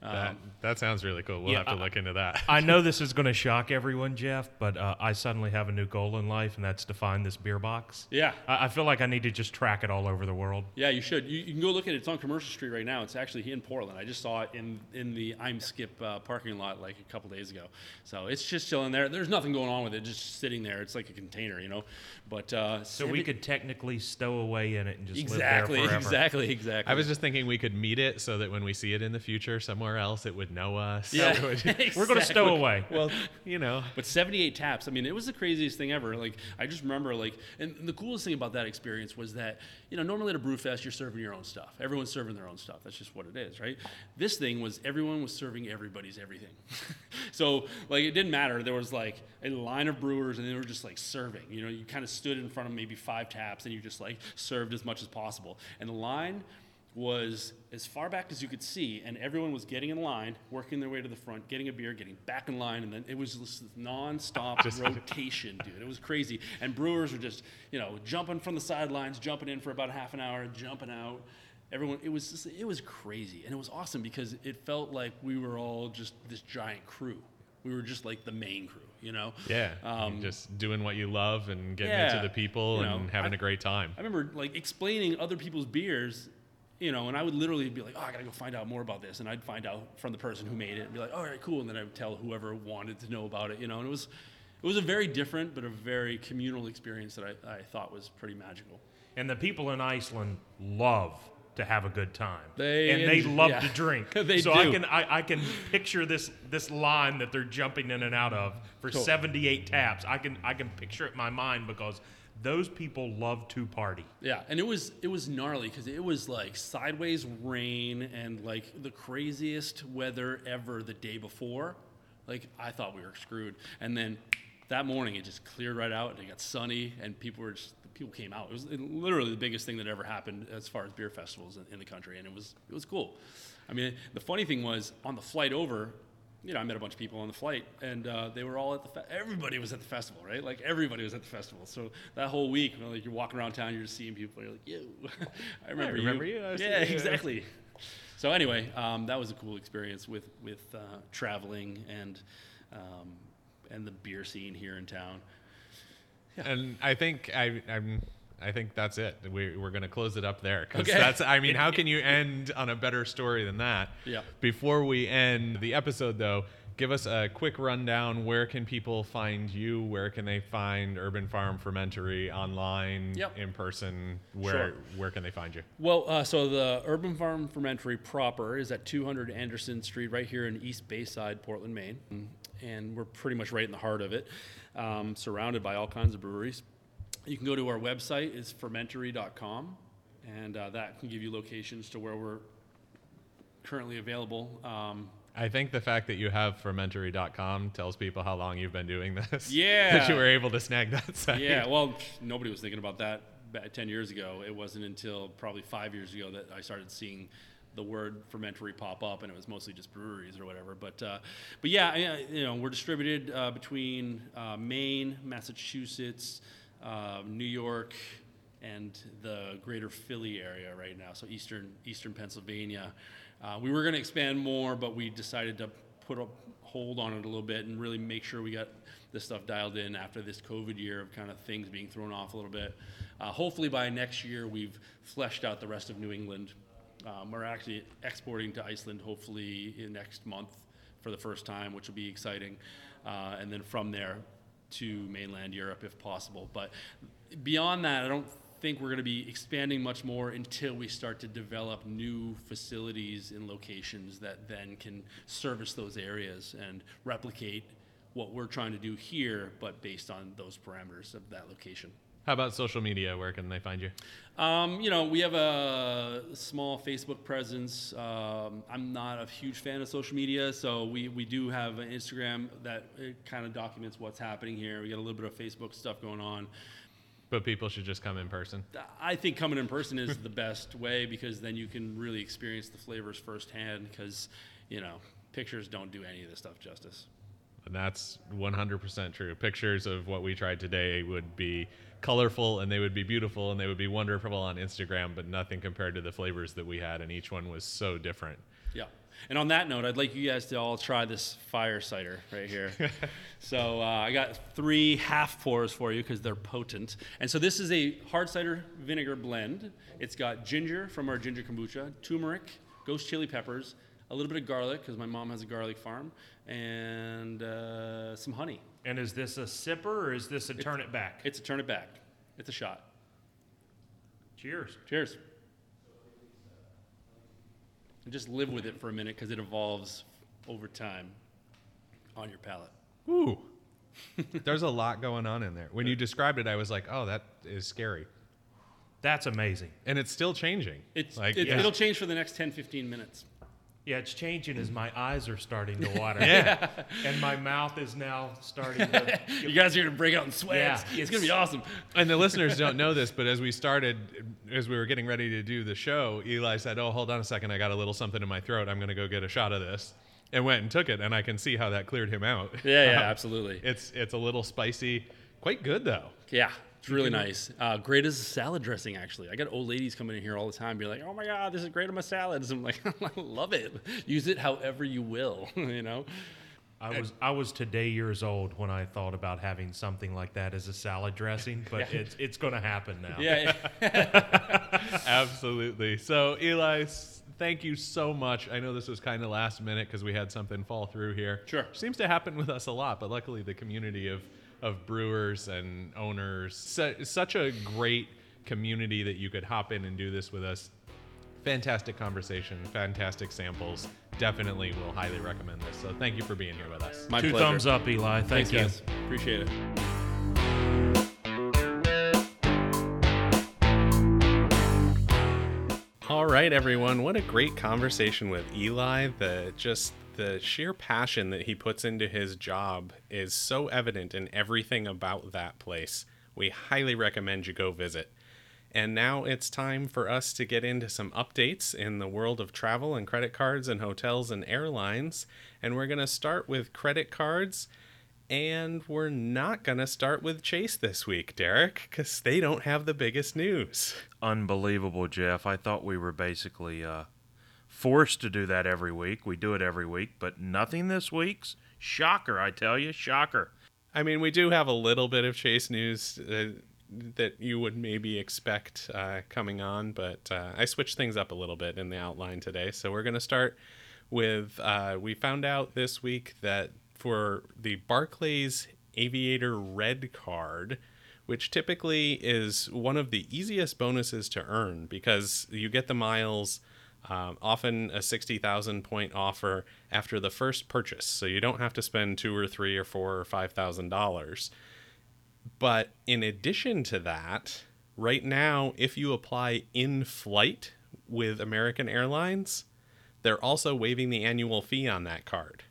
That, Um, that sounds really cool. We'll Yeah, have to I- look into that. I know this is going to shock everyone, Jeff, but uh, I suddenly have a new goal in life, and that's to find this beer box. yeah. I, I feel like I need to just track it all over the world. Yeah, you should. You, you can go look at it. It's on Commercial Street right now. It's actually in Portland. I just saw it in in the Eimskip uh, parking lot like a couple days ago. So it's just chilling there. There's nothing going on with it. Just sitting there. It's like a container, you know. But uh, So we could technically stow away in it and just exactly, live there forever. exactly, exactly. Exactly. I was just thinking we could meet it so that when we see it in the future somewhere else, it would know us. yeah. Would- We're going to stow away. well, you know, But 78 taps. I mean, it was the craziest thing ever. Like, I just remember, like, and the coolest thing about that experience was that, you know, normally at a brew fest, you're serving your own stuff. Everyone's serving their own stuff. That's just what it is, right? This thing was everyone was serving everybody's everything. so, like, it didn't matter. There was like a line of brewers, and they were just like serving. You know, you kind of stood in front of maybe five taps, and you just like served as much as possible. And the line was as far back as you could see, and everyone was getting in line, working their way to the front, getting a beer, getting back in line, and then it was this non-stop rotation, dude. It was crazy, and brewers were just, you know, jumping from the sidelines, jumping in for about half an hour, jumping out. Everyone, it was just, it was crazy, and it was awesome because it felt like we were all just this giant crew. We were just like the main crew, you know. yeah, Um, just doing what you love and getting yeah, it to the people you know, and having I- a great time. I remember like explaining other people's beers, you know, and I would literally be like, "Oh, I gotta go find out more about this," and I'd find out from the person who made it, and be like, "All right, cool," and then I would tell whoever wanted to know about it, you know, and it was, it was a very different but a very communal experience that I, I thought was pretty magical. And the people in Iceland love to have a good time. They and they love yeah. to drink. They so I can I, I can picture this this line that they're jumping in and out of for 78 taps. I can I can picture it in my mind because those people love to party. Yeah, and it was it was gnarly because it was like sideways rain and like the craziest weather ever the day before. Like I thought we were screwed, and then that morning it just cleared right out and it got sunny and people were just people came out. It was literally the biggest thing that ever happened as far as beer festivals in, in the country, and it was it was cool. I mean, the funny thing was on the flight over. You know, I met a bunch of people on the flight, and uh, they were all at the. Fe- everybody was at the festival, right? Like everybody was at the festival. So that whole week, you know, like you're walking around town, you're just seeing people. You're like, "Yo, I remember, remember you. I yeah, you." exactly. So anyway, um, that was a cool experience with with uh, traveling and um, and the beer scene here in town. And I think I, I'm I think that's it. We, we're going to close it up there. 'cause Okay. That's. I mean, how can you end on a better story than that? Yeah. Before we end the episode, though, give us a quick rundown. Where can people find you? Where can they find Urban Farm Fermentory online, Yep. in person? Where Sure. Where can they find you? Well, uh, so the Urban Farm Fermentory proper is at 200 Anderson Street, right here in East Bayside, Portland, Maine, and we're pretty much right in the heart of it, um, surrounded by all kinds of breweries. You can go to our website, it's fermentory.com, and uh, that can give you locations to where we're currently available. Um, I think the fact that you have fermentory.com tells people how long you've been doing this. Yeah. that you were able to snag that site. Yeah, well, nobody was thinking about that 10 years ago. It wasn't until probably five years ago that I started seeing the word fermentory pop up, and it was mostly just breweries or whatever. But, uh, but yeah, yeah, you know, we're distributed uh, between uh, Maine, Massachusetts, uh, New York, and the greater Philly area right now. So eastern eastern Pennsylvania. Uh, we were going to expand more, but we decided to put a hold on it a little bit and really make sure we got this stuff dialed in after this COVID year of kind of things being thrown off a little bit. Uh, hopefully by next year we've fleshed out the rest of New England. Um, we're actually exporting to Iceland hopefully in next month for the first time, which will be exciting. Uh, and then from there to mainland Europe if possible. But beyond that, I don't think we're going to be expanding much more until we start to develop new facilities and locations that then can service those areas and replicate what we're trying to do here, but based on those parameters of that location. How about social media? Where can they find you? Um, you know, we have a small Facebook presence. Um, I'm not a huge fan of social media, so we, we do have an Instagram that kind of documents what's happening here. We got a little bit of Facebook stuff going on. But people should just come in person. I think coming in person is the best way because then you can really experience the flavors firsthand. Because you know, pictures don't do any of this stuff justice. And that's 100% true. Pictures of what we tried today would be colorful and they would be beautiful and they would be wonderful on Instagram, but nothing compared to the flavors that we had. And each one was so different. Yeah. And on that note, I'd like you guys to all try this fire cider right here. so uh, I got three half pours for you because they're potent. And so this is a hard cider vinegar blend. It's got ginger from our ginger kombucha, turmeric, ghost chili peppers, a little bit of garlic because my mom has a garlic farm, and uh, some honey. And is this a sipper or is this a turn it back? It's a turn it back. It's a shot. Cheers. Cheers. And just live with it for a minute because it evolves over time on your palate. Ooh. There's a lot going on in there. When you described it, I was like, oh, that is scary. That's amazing. And it's still changing. It's, like, it, yeah. It'll change for the next 10, 15 minutes. Yeah, it's changing as my eyes are starting to water. Yeah. And my mouth is now starting to. You guys are going to break out in sweat. Yeah, it's, it's- going to be awesome. And the listeners don't know this, but as we started, as we were getting ready to do the show, Eli said, "Oh, hold on a second, I got a little something in my throat. I'm going to go get a shot of this." And went and took it, and I can see how that cleared him out. Yeah, yeah, Um, absolutely. It's it's a little spicy, quite good though. Yeah, it's really nice. Uh, great as a salad dressing, actually. I got old ladies coming in here all the time, be like, "Oh my god, this is great on my salads." I'm like, "I love it. Use it however you will." you know. I was I was today years old when I thought about having something like that as a salad dressing, but it's it's going to happen now. Yeah. yeah. Absolutely. So, Eli, thank you so much. I know this was kind of last minute because we had something fall through here. Sure. Seems to happen with us a lot, but luckily the community of, of brewers and owners, su- such a great community that you could hop in and do this with us. Fantastic conversation, fantastic samples. Definitely will highly recommend this. So, thank you for being here with us. My Two pleasure. thumbs up, Eli. Thank Thanks, you. guys. Appreciate it. All right, everyone. What a great conversation with Eli. The just the sheer passion that he puts into his job is so evident in everything about that place. We highly recommend you go visit. And now it's time for us to get into some updates in the world of travel and credit cards and hotels and airlines. And we're going to start with credit cards. And we're not going to start with Chase this week, Derek, because they don't have the biggest news. Unbelievable, Jeff. I thought we were basically uh, forced to do that every week. We do it every week, but nothing this week's. Shocker, I tell you, shocker. I mean, we do have a little bit of Chase news. Uh, that you would maybe expect uh, coming on, but uh, I switched things up a little bit in the outline today. So we're going to start with uh, we found out this week that for the Barclays Aviator Red card, which typically is one of the easiest bonuses to earn because you get the miles. Um, often a 60,000 point offer after the first purchase. So you don't have to spend two or three or four or five thousand dollars. But in addition to that, right now, if you apply in flight with American Airlines, they're also waiving the annual fee on that card.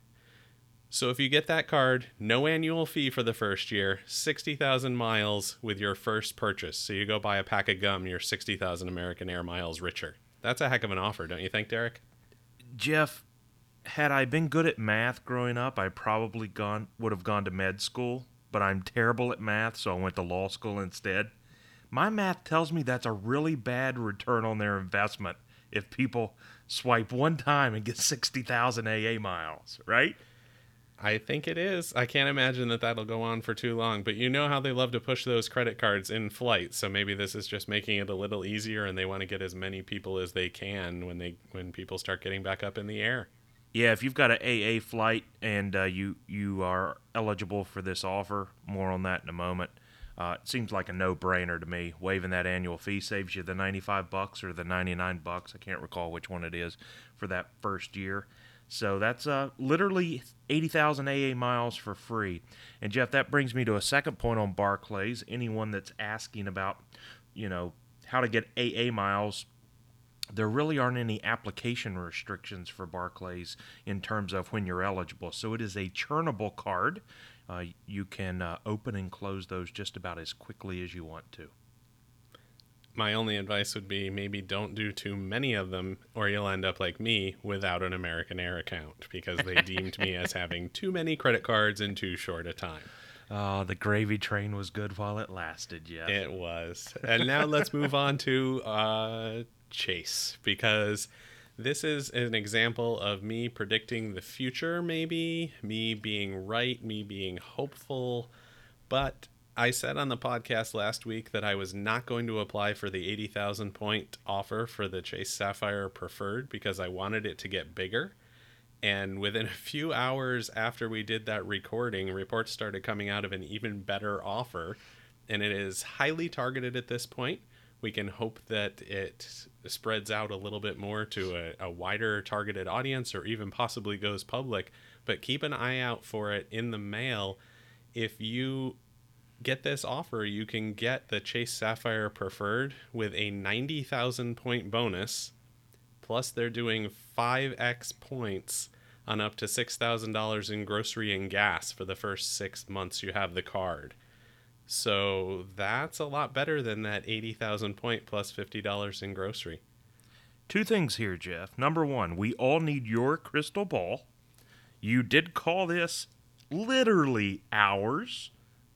So if you get that card, no annual fee for the first year, 60,000 miles with your first purchase. So you go buy a pack of gum, you're 60,000 American Air miles richer. That's a heck of an offer, don't you think, Derek? Jeff, had I been good at math growing up, I probably gone would have gone to med school, but I'm terrible at math, so I went to law school instead. My math tells me that's a really bad return on their investment if people swipe one time and get 60,000 AA miles, right? I think it is. I can't imagine that that'll go on for too long, but you know how they love to push those credit cards in flight, so maybe this is just making it a little easier and they want to get as many people as they can when they when people start getting back up in the air. Yeah, if you've got an AA flight and uh, you you are eligible for this offer, more on that in a moment. Uh, it seems like a no-brainer to me. Waiving that annual fee saves you the 95 bucks or the 99 bucks. I can't recall which one it is for that first year. So that's uh, literally 80,000 AA miles for free. And Jeff, that brings me to a second point on Barclays. Anyone that's asking about, you know, how to get AA miles, there really aren't any application restrictions for Barclays in terms of when you're eligible. So it is a churnable card. Uh, you can uh, open and close those just about as quickly as you want to my only advice would be maybe don't do too many of them or you'll end up like me without an American Air account because they deemed me as having too many credit cards in too short a time. Oh, the gravy train was good while it lasted, yeah. It was. And now let's move on to uh, Chase because this is an example of me predicting the future, maybe, me being right, me being hopeful. But I said on the podcast last week that I was not going to apply for the 80,000 point offer for the Chase Sapphire Preferred because I wanted it to get bigger. And within a few hours after we did that recording, reports started coming out of an even better offer. And it is highly targeted at this point. We can hope that it spreads out a little bit more to a, a wider targeted audience or even possibly goes public. But keep an eye out for it in the mail. If you get this offer, you can get the Chase Sapphire Preferred with a 90,000 point bonus. Plus, they're doing 5x points on up to $6,000 in grocery and gas for the first six months you have the card. So that's a lot better than that 80,000 point plus $50 in grocery. Two things here, Jeff. Number one, we all need your crystal ball. You did call this literally hours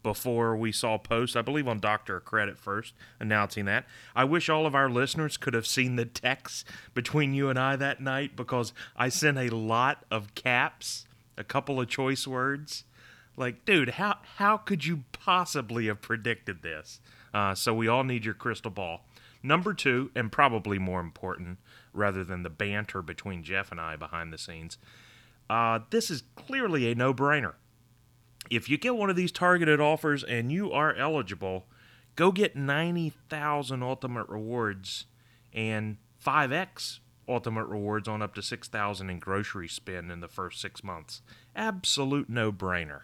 before we saw posts, I believe on Dr. Credit first, announcing that. I wish all of our listeners could have seen the text between you and I that night because I sent a lot of caps, a couple of choice words. Like, dude, how how could you possibly have predicted this? Uh, so we all need your crystal ball. Number two, and probably more important, rather than the banter between Jeff and I behind the scenes, uh, this is clearly a no-brainer if you get one of these targeted offers and you are eligible, go get 90,000 ultimate rewards and 5x ultimate rewards on up to 6,000 in grocery spend in the first 6 months. Absolute no-brainer.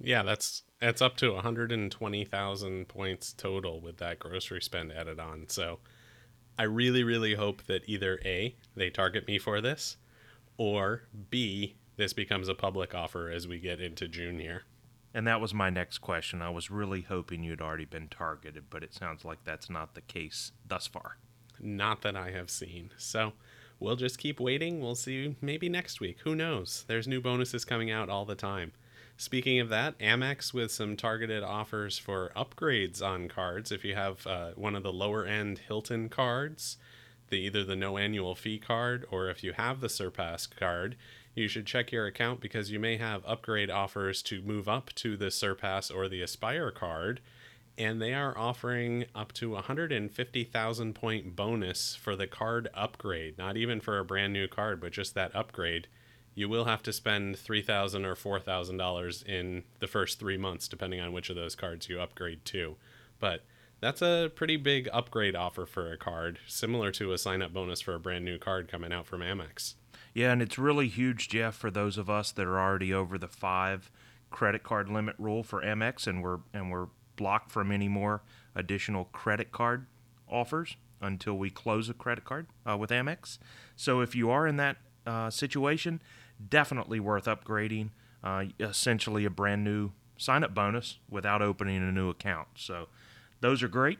Yeah, that's that's up to 120,000 points total with that grocery spend added on. So I really really hope that either A, they target me for this, or B, this becomes a public offer as we get into June here. And that was my next question. I was really hoping you'd already been targeted, but it sounds like that's not the case thus far. Not that I have seen. So we'll just keep waiting. We'll see maybe next week. Who knows? There's new bonuses coming out all the time. Speaking of that, Amex with some targeted offers for upgrades on cards. If you have uh, one of the lower end Hilton cards, the either the no annual fee card, or if you have the Surpass card, you should check your account because you may have upgrade offers to move up to the Surpass or the Aspire card. and they are offering up to 150,000 point bonus for the card upgrade. Not even for a brand new card, but just that upgrade. You will have to spend 3,000 or $4,000 in the first three months, depending on which of those cards you upgrade to. But that's a pretty big upgrade offer for a card, similar to a sign up bonus for a brand new card coming out from Amex. Yeah, and it's really huge, Jeff, for those of us that are already over the five credit card limit rule for Amex, and we're and we're blocked from any more additional credit card offers until we close a credit card uh, with Amex. So if you are in that uh, situation, definitely worth upgrading. Uh, essentially, a brand new sign up bonus without opening a new account. So those are great.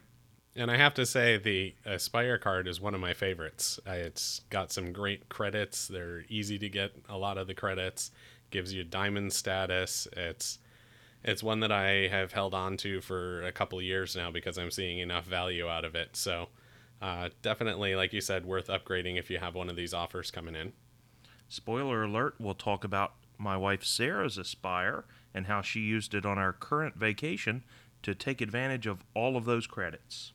And I have to say, the Aspire card is one of my favorites. It's got some great credits. They're easy to get a lot of the credits. Gives you diamond status. It's it's one that I have held on to for a couple years now because I'm seeing enough value out of it. So uh, definitely, like you said, worth upgrading if you have one of these offers coming in. Spoiler alert, we'll talk about my wife Sarah's Aspire and how she used it on our current vacation to take advantage of all of those credits.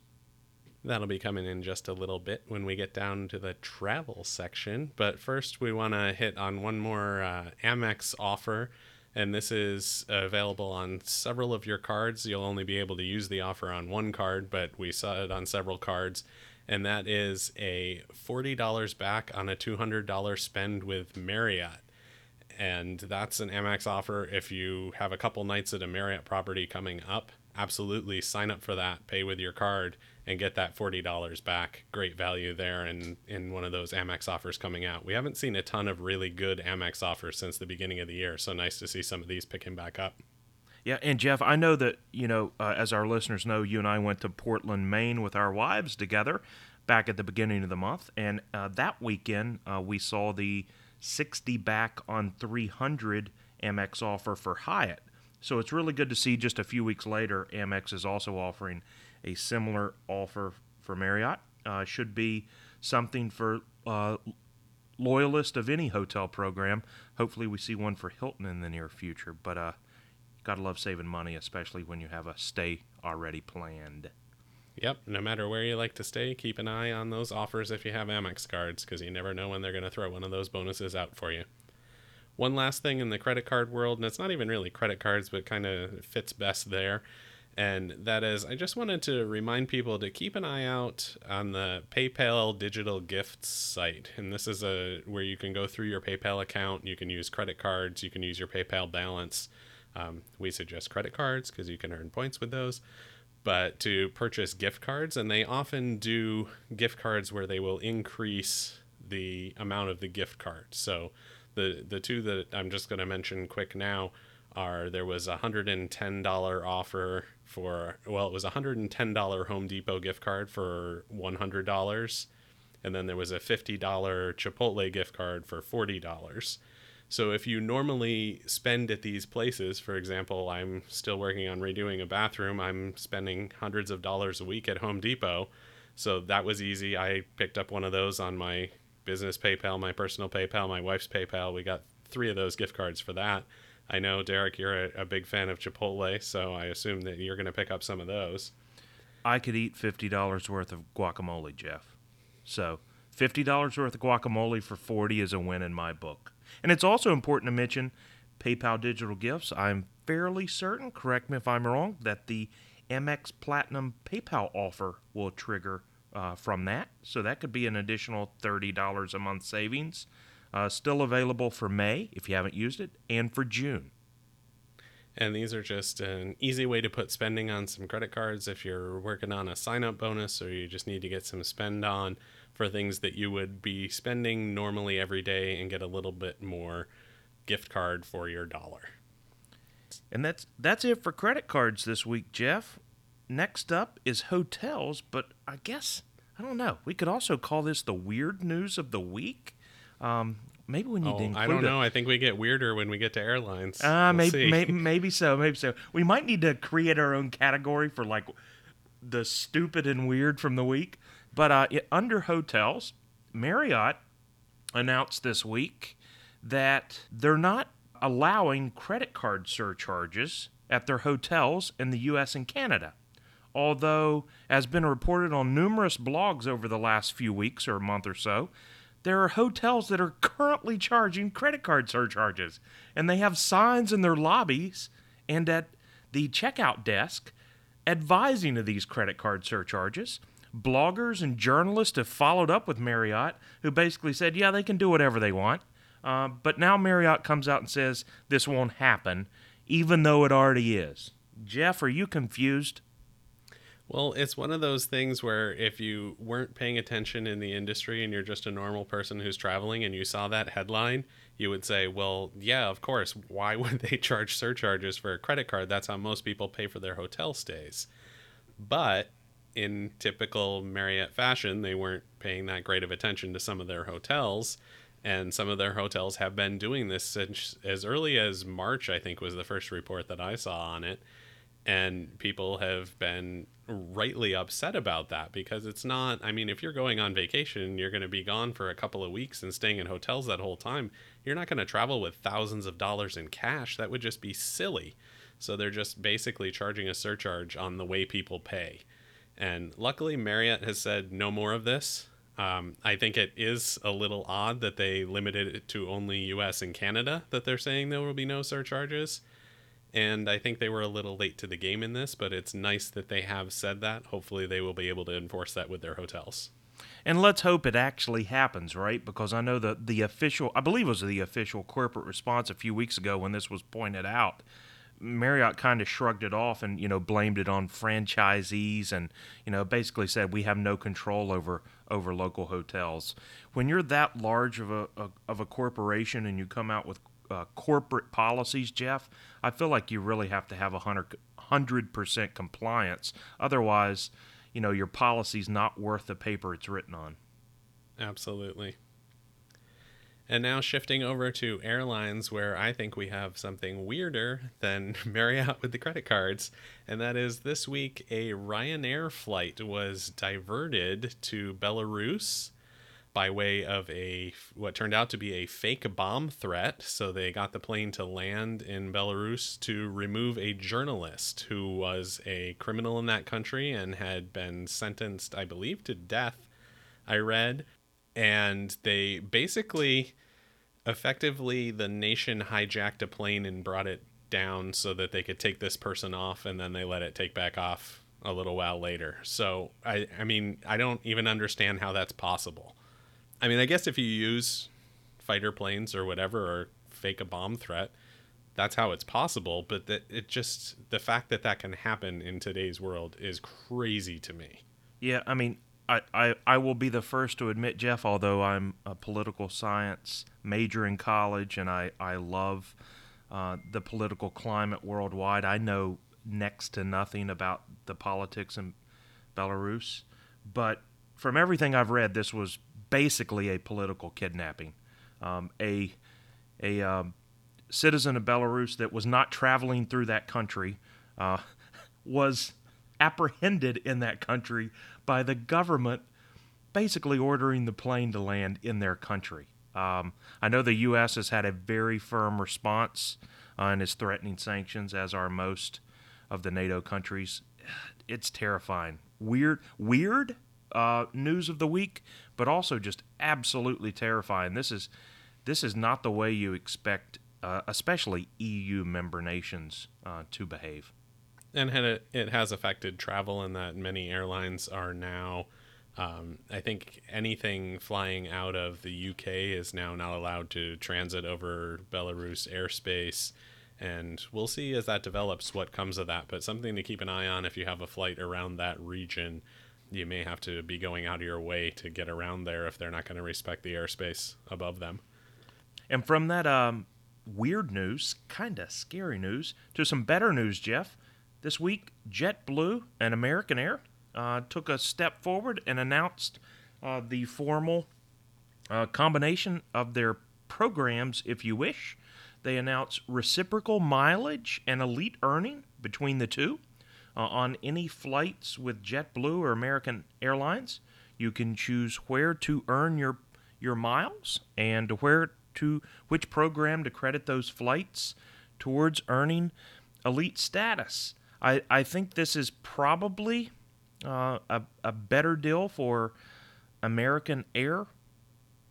That'll be coming in just a little bit when we get down to the travel section. But first, we want to hit on one more uh, Amex offer. And this is available on several of your cards. You'll only be able to use the offer on one card, but we saw it on several cards. And that is a $40 back on a $200 spend with Marriott and that's an Amex offer. If you have a couple nights at a Marriott property coming up, absolutely sign up for that, pay with your card, and get that $40 back. Great value there and in, one of those Amex offers coming out. We haven't seen a ton of really good Amex offers since the beginning of the year, so nice to see some of these picking back up. Yeah, and Jeff, I know that, you know, uh, as our listeners know, you and I went to Portland, Maine with our wives together back at the beginning of the month. And uh, that weekend, uh, we saw the 60 back on 300 Amex offer for Hyatt. So it's really good to see just a few weeks later, Amex is also offering a similar offer for Marriott. Uh, should be something for uh, loyalists of any hotel program. Hopefully, we see one for Hilton in the near future. But uh, gotta love saving money, especially when you have a stay already planned. Yep, no matter where you like to stay, keep an eye on those offers if you have Amex cards because you never know when they're going to throw one of those bonuses out for you. One last thing in the credit card world, and it's not even really credit cards, but kind of fits best there. And that is, I just wanted to remind people to keep an eye out on the PayPal digital gifts site. And this is a where you can go through your PayPal account. You can use credit cards. You can use your PayPal balance. Um, we suggest credit cards because you can earn points with those but to purchase gift cards, and they often do gift cards where they will increase the amount of the gift card. So the the two that I'm just going to mention quick now are there was a hundred and ten dollar offer for well it was a hundred and ten dollar Home Depot gift card for one hundred dollars, and then there was a fifty dollar Chipotle gift card for forty dollars. So if you normally spend at these places, for example, I'm still working on redoing a bathroom, I'm spending hundreds of dollars a week at Home Depot. So that was easy. I picked up one of those on my business PayPal, my personal PayPal, my wife's PayPal. We got three of those gift cards for that. I know, Derek, you're a, a big fan of Chipotle, so I assume that you're going to pick up some of those. I could eat $50 worth of guacamole, Jeff. So $50 worth of guacamole for 40 is a win in my book. And it's also important to mention PayPal Digital Gifts. I'm fairly certain, correct me if I'm wrong, that the Amex Platinum PayPal offer will trigger uh, from that. So that could be an additional $30 a month savings. Uh, still available for May if you haven't used it, and for June. And these are just an easy way to put spending on some credit cards if you're working on a sign up bonus or you just need to get some spend on for things that you would be spending normally every day and get a little bit more gift card for your dollar. And that's that's it for credit cards this week, Jeff. Next up is hotels, but I guess I don't know. We could also call this the weird news of the week. Um, maybe we need oh, to include. I don't a- know. I think we get weirder when we get to airlines. Uh, We'll maybe, maybe, maybe so, maybe so. We might need to create our own category for like the stupid and weird from the week. But uh, it, under hotels, Marriott announced this week that they're not allowing credit card surcharges at their hotels in the U.S. and Canada. although, as been reported on numerous blogs over the last few weeks or a month or so, there are hotels that are currently charging credit card surcharges, and they have signs in their lobbies and at the checkout desk advising of these credit card surcharges. Bloggers and journalists have followed up with Marriott, who basically said, yeah, they can do whatever they want. Uh, but now Marriott comes out and says this won't happen, even though it already is. Jeff, are you confused? Well, it's one of those things where if you weren't paying attention in the industry and you're just a normal person who's traveling and you saw that headline, you would say, well, yeah, of course. Why would they charge surcharges for a credit card? That's how most people pay for their hotel stays. But in typical Marriott fashion, they weren't paying that great of attention to some of their hotels. And some of their hotels have been doing this since as early as March, I think was the first report that I saw on it and people have been rightly upset about that because it's not i mean if you're going on vacation you're going to be gone for a couple of weeks and staying in hotels that whole time you're not going to travel with thousands of dollars in cash. That would just be silly. So they're just basically charging a surcharge on the way people pay. And luckily marriott has said no more of this. Um, i think it is a little odd that they limited it to only us and canada that they're saying there will be no surcharges and I think they were a little late to the game in this, but it's nice that they have said that. Hopefully, they will be able to enforce that with their hotels. And let's hope it actually happens, right? Because I know that the official, I believe it was the official corporate response a few weeks ago when this was pointed out. Marriott kind of shrugged it off and you know blamed it on franchisees and you know basically said we have no control over over local hotels. When you're that large of a, a of a corporation and you come out with uh, corporate policies, Jeff, I feel like you really have to have a hundred percent compliance. Otherwise, you know, your policy's not worth the paper it's written on. Absolutely. And now shifting over to airlines, where I think we have something weirder than Marriott with the credit cards. And that is this week, a Ryanair flight was diverted to Belarus by way of a what turned out to be a fake bomb threat. So they got the plane to land in Belarus to remove a journalist who was a criminal in that country and had been sentenced, I believe, to death. I read, and they basically, effectively, the nation hijacked a plane and brought it down so that they could take this person off, and then they let it take back off a little while later. So I, I mean, I don't even understand how that's possible. I mean, I guess if you use fighter planes or whatever or fake a bomb threat, that's how it's possible. But that it just the fact that that can happen in today's world is crazy to me. Yeah, I mean, I, I, I will be the first to admit, Jeff, although I'm a political science major in college and I, I love uh, the political climate worldwide, I know next to nothing about the politics in Belarus. But from everything I've read, this was basically a political kidnapping. Um, a a um, citizen of Belarus that was not traveling through that country uh, was apprehended in that country by the government, basically ordering the plane to land in their country. Um, I know the U.S. has had a very firm response uh, and is threatening sanctions, as are most of the NATO countries. It's terrifying. Weird, weird uh, news of the week, but also just absolutely terrifying. This is this is not the way you expect, uh, especially EU member nations, uh, to behave. And it, it has affected travel in that many airlines are now. Um, I think anything flying out of the UK is now not allowed to transit over Belarus airspace. And we'll see as that develops what comes of that. But something to keep an eye on if you have a flight around that region you may have to be going out of your way to get around there if they're not going to respect the airspace above them. And from that um, weird news, kind of scary news, to some better news, Jeff. This week, JetBlue and American Air uh, took a step forward and announced uh, the formal uh, combination of their programs, if you wish. They announced reciprocal mileage and elite earning between the two uh, on any flights with JetBlue or American Airlines. You can choose where to earn your your miles and where to which program to credit those flights towards earning elite status. I, I think this is probably uh, a, a better deal for American Air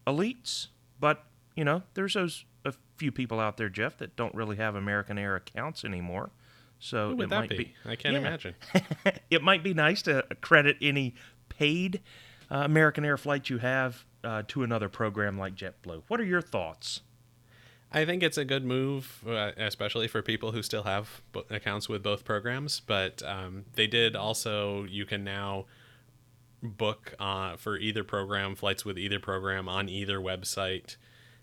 elites, but you know, there's those a few people out there, Jeff, that don't really have American Air accounts anymore. So Who would it that might be? be. I can't Yeah. imagine. it might be nice to credit any paid uh, American Air flight you have uh, to another program like JetBlue. What are your thoughts? I think it's a good move, uh, especially for people who still have accounts with both programs. But um, they did also, you can now book uh, for either program, flights with either program on either website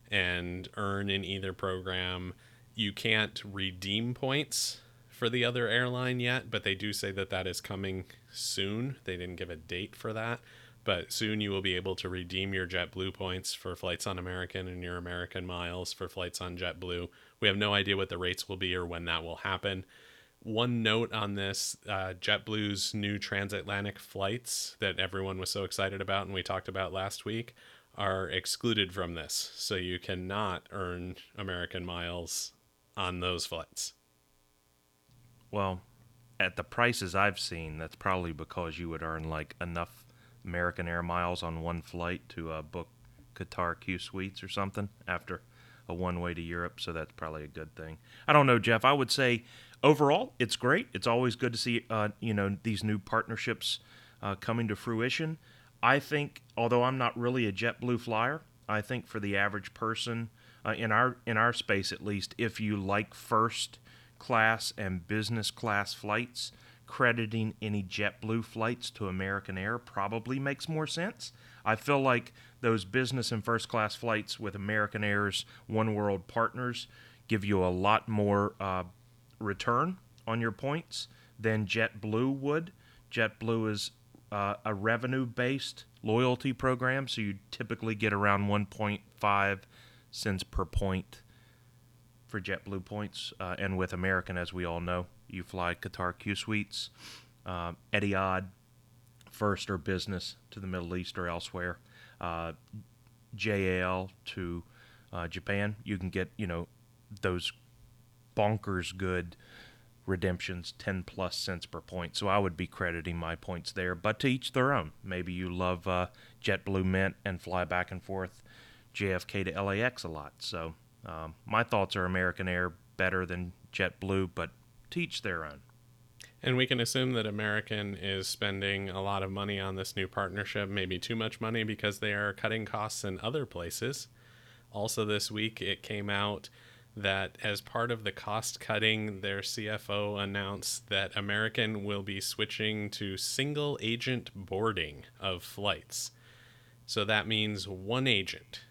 and earn in either program. You can't redeem points for the other airline yet, but they do say that that is coming soon. They didn't give a date for that, but soon you will be able to redeem your JetBlue points for flights on American and your American miles for flights on JetBlue. We have no idea what the rates will be or when that will happen. One note on this uh, JetBlue's new transatlantic flights that everyone was so excited about and we talked about last week are excluded from this. So you cannot earn American miles on those flights. Well, at the prices I've seen, that's probably because you would earn like enough American Air miles on one flight to uh, book Qatar Q suites or something after a one way to Europe. So that's probably a good thing. I don't know, Jeff. I would say overall, it's great. It's always good to see uh, you know these new partnerships uh, coming to fruition. I think, although I'm not really a JetBlue flyer, I think for the average person uh, in our in our space at least, if you like first class and business class flights, crediting any JetBlue flights to American Air probably makes more sense. I feel like those business and first class flights with American Air's One World partners give you a lot more uh, return on your points than JetBlue would. JetBlue is uh, a revenue based loyalty program, so you typically get around 1.5 cents per point for JetBlue points. Uh, and with American, as we all know, you fly Qatar Q Suites, uh, Etihad, first or business to the Middle East or elsewhere, uh, JAL to uh, Japan. You can get, you know, those bonkers good redemptions 10 plus cents per point so i would be crediting my points there but to each their own maybe you love uh, jetblue mint and fly back and forth jfk to lax a lot so um, my thoughts are american air better than jetblue but teach their own And we can assume that American is spending a lot of money on this new partnership, maybe too much money because they are cutting costs in other places. Also, this week it came out that as part of the cost cutting, their CFO announced that American will be switching to single agent boarding of flights. So that means one agent,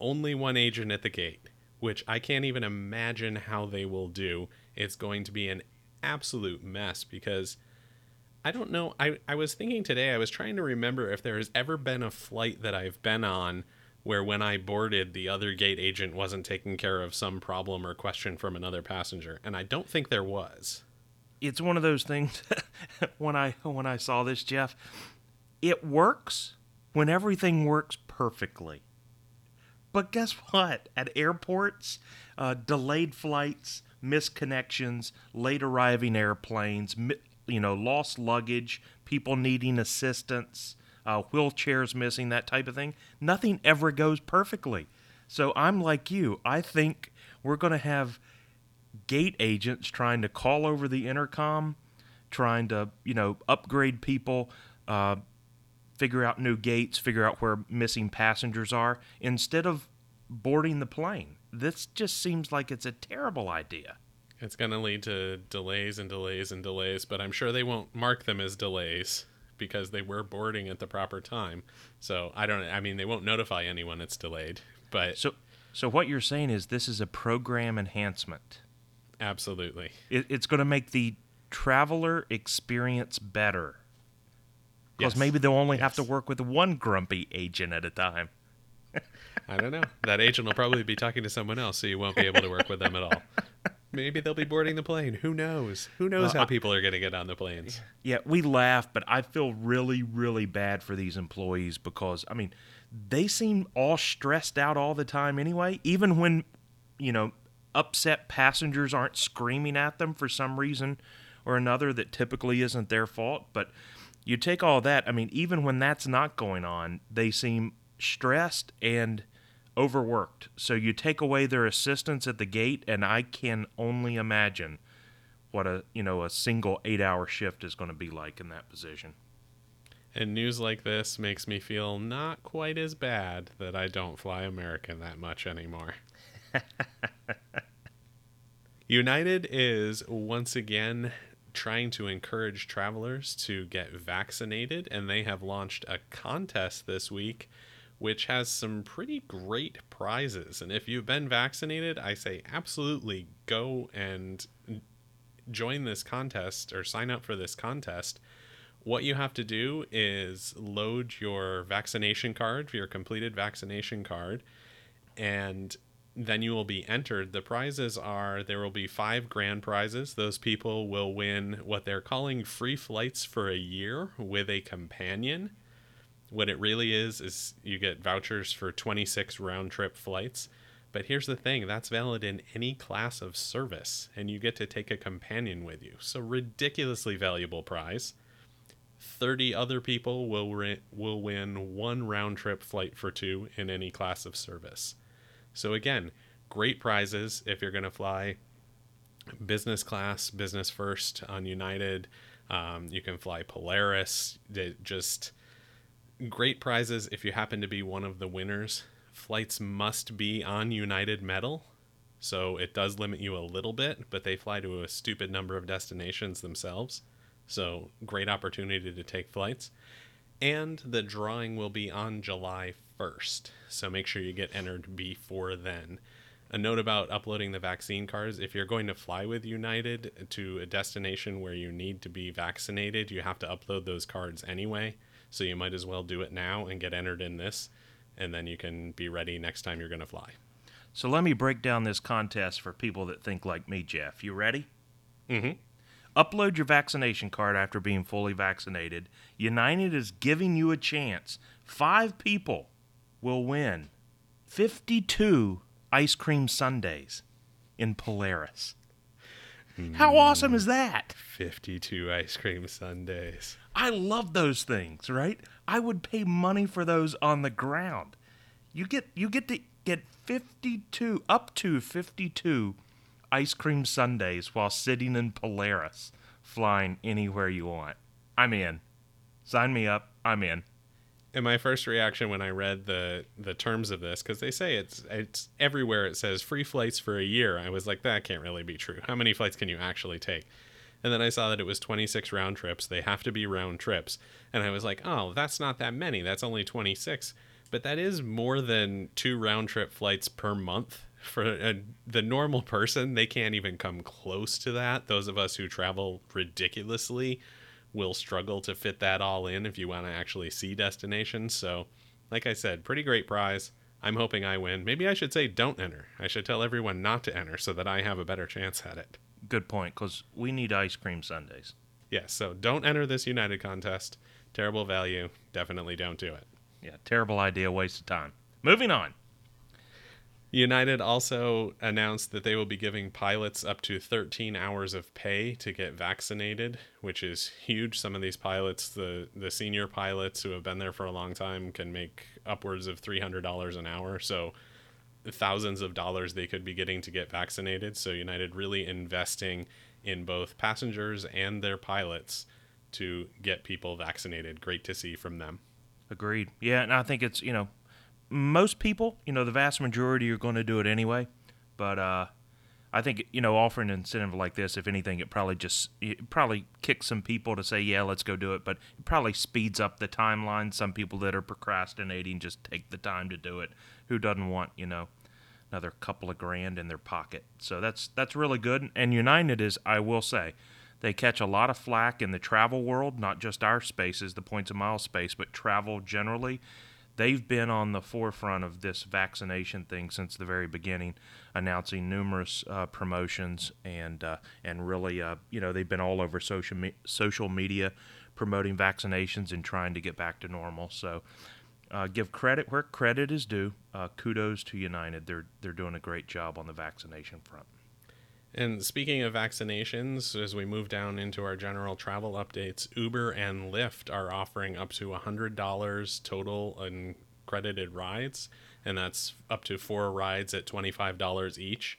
only one agent at the gate, which I can't even imagine how they will do. It's going to be an absolute mess because I don't know. I, I was thinking today, I was trying to remember if there has ever been a flight that I've been on where when I boarded, the other gate agent wasn't taking care of some problem or question from another passenger. And I don't think there was. it's one of those things when I when I saw this, Jeff, it works when everything works perfectly. But guess what? At airports, uh, delayed flights, misconnections, late arriving airplanes, you know, lost luggage, people needing assistance, uh, wheelchairs missing, that type of thing. Nothing ever goes perfectly. So I'm like you. I think we're going to have gate agents trying to call over the intercom, trying to you know upgrade people, uh, figure out new gates, figure out where missing passengers are, instead of boarding the plane. This just seems like it's a terrible idea. It's going to lead to delays and delays and delays, but I'm sure they won't mark them as delays because they were boarding at the proper time. So I don't, I mean, they won't notify anyone it's delayed, but So, so what you're saying is this is a program enhancement. absolutely. It, it's going to make the traveler experience better. Because Yes. maybe they'll only have to work with one grumpy agent at a time. I don't know. That agent will probably be talking to someone else, so you won't be able to work with them at all. Maybe they'll be boarding the plane. Who knows? Who knows how people are going to get on the planes? Yeah, we laugh, but I feel really, really bad for these employees because, I mean, they seem all stressed out all the time anyway, even when, you know, upset passengers aren't screaming at them for some reason or another that typically isn't their fault. But you take all that, I mean, even when that's not going on, they seem stressed and overworked. So you take away their assistance at the gate, and I can only imagine what a you know a single eight hour shift is going to be like in that position. And news like this makes me feel not quite as bad that I don't fly American that much anymore. United is once again trying to encourage travelers to get vaccinated, and they have launched a contest this week which has some pretty great prizes. And if you've been vaccinated, I say absolutely go and join this contest or sign up for this contest. What you have to do is load your vaccination card, your completed vaccination card, and then you will be entered. The prizes are there will be five grand prizes. Those people will win what they're calling free flights for a year with a companion what it really is is you get vouchers for 26 round trip flights. But here's the thing that's valid in any class of service, and you get to take a companion with you. So, ridiculously valuable prize. 30 other people will, re- will win one round trip flight for two in any class of service. So, again, great prizes if you're going to fly business class, business first on United. Um, you can fly Polaris. Just great prizes if you happen to be one of the winners. Flights must be on United metal, so it does limit you a little bit, but they fly to a stupid number of destinations themselves. So, great opportunity to take flights. And the drawing will be on July 1st, so make sure you get entered before then. A note about uploading the vaccine cards if you're going to fly with United to a destination where you need to be vaccinated, you have to upload those cards anyway. So you might as well do it now and get entered in this, and then you can be ready next time you're going to fly. So let me break down this contest for people that think like me, Jeff. You ready? Mm-hmm. Upload your vaccination card after being fully vaccinated. United is giving you a chance. Five people will win 52 ice cream sundaes in Polaris. How hmm. awesome is that? 52 ice cream sundaes. I love those things, right? I would pay money for those on the ground. You get you get to get 52 up to 52 ice cream sundaes while sitting in Polaris flying anywhere you want. I'm in. Sign me up. I'm in. And my first reaction when I read the the terms of this, because they say it's it's everywhere it says free flights for a year, I was like, that can't really be true. How many flights can you actually take? And then I saw that it was 26 round trips. They have to be round trips. And I was like, oh, that's not that many. That's only 26. But that is more than two round trip flights per month. For a, the normal person, they can't even come close to that. Those of us who travel ridiculously will struggle to fit that all in if you want to actually see destinations. So, like I said, pretty great prize. I'm hoping I win. Maybe I should say don't enter. I should tell everyone not to enter so that I have a better chance at it. Good point, because we need ice cream sundaes. Yes, yeah, so don't enter this United contest. Terrible value. Definitely don't do it. Yeah, terrible idea, waste of time. Moving on. United also announced that they will be giving pilots up to 13 hours of pay to get vaccinated, which is huge. Some of these pilots, the the senior pilots who have been there for a long time, can make upwards of $300 an hour. So thousands of dollars they could be getting to get vaccinated. So United really investing in both passengers and their pilots to get people vaccinated. Great to see from them. Agreed. Yeah, and I think it's, you know, most people, you know, the vast majority are going to do it anyway. But uh, I think, you know, offering an incentive like this, if anything, it probably just it probably kicks some people to say, yeah, let's go do it. But it probably speeds up the timeline. Some people that are procrastinating just take the time to do it. Who doesn't want, you know, another couple of grand in their pocket? So that's that's really good. And United is, I will say, they catch a lot of flack in the travel world, not just our spaces, the points of mile space, but travel generally they've been on the forefront of this vaccination thing since the very beginning, announcing numerous uh, promotions and uh, and really, uh, you know, they've been all over social me- social media promoting vaccinations and trying to get back to normal. So, uh, give credit where credit is due. Uh, kudos to United; they're they're doing a great job on the vaccination front. And speaking of vaccinations, as we move down into our general travel updates, Uber and Lyft are offering up to $100 total in credited rides, and that's up to four rides at $25 each.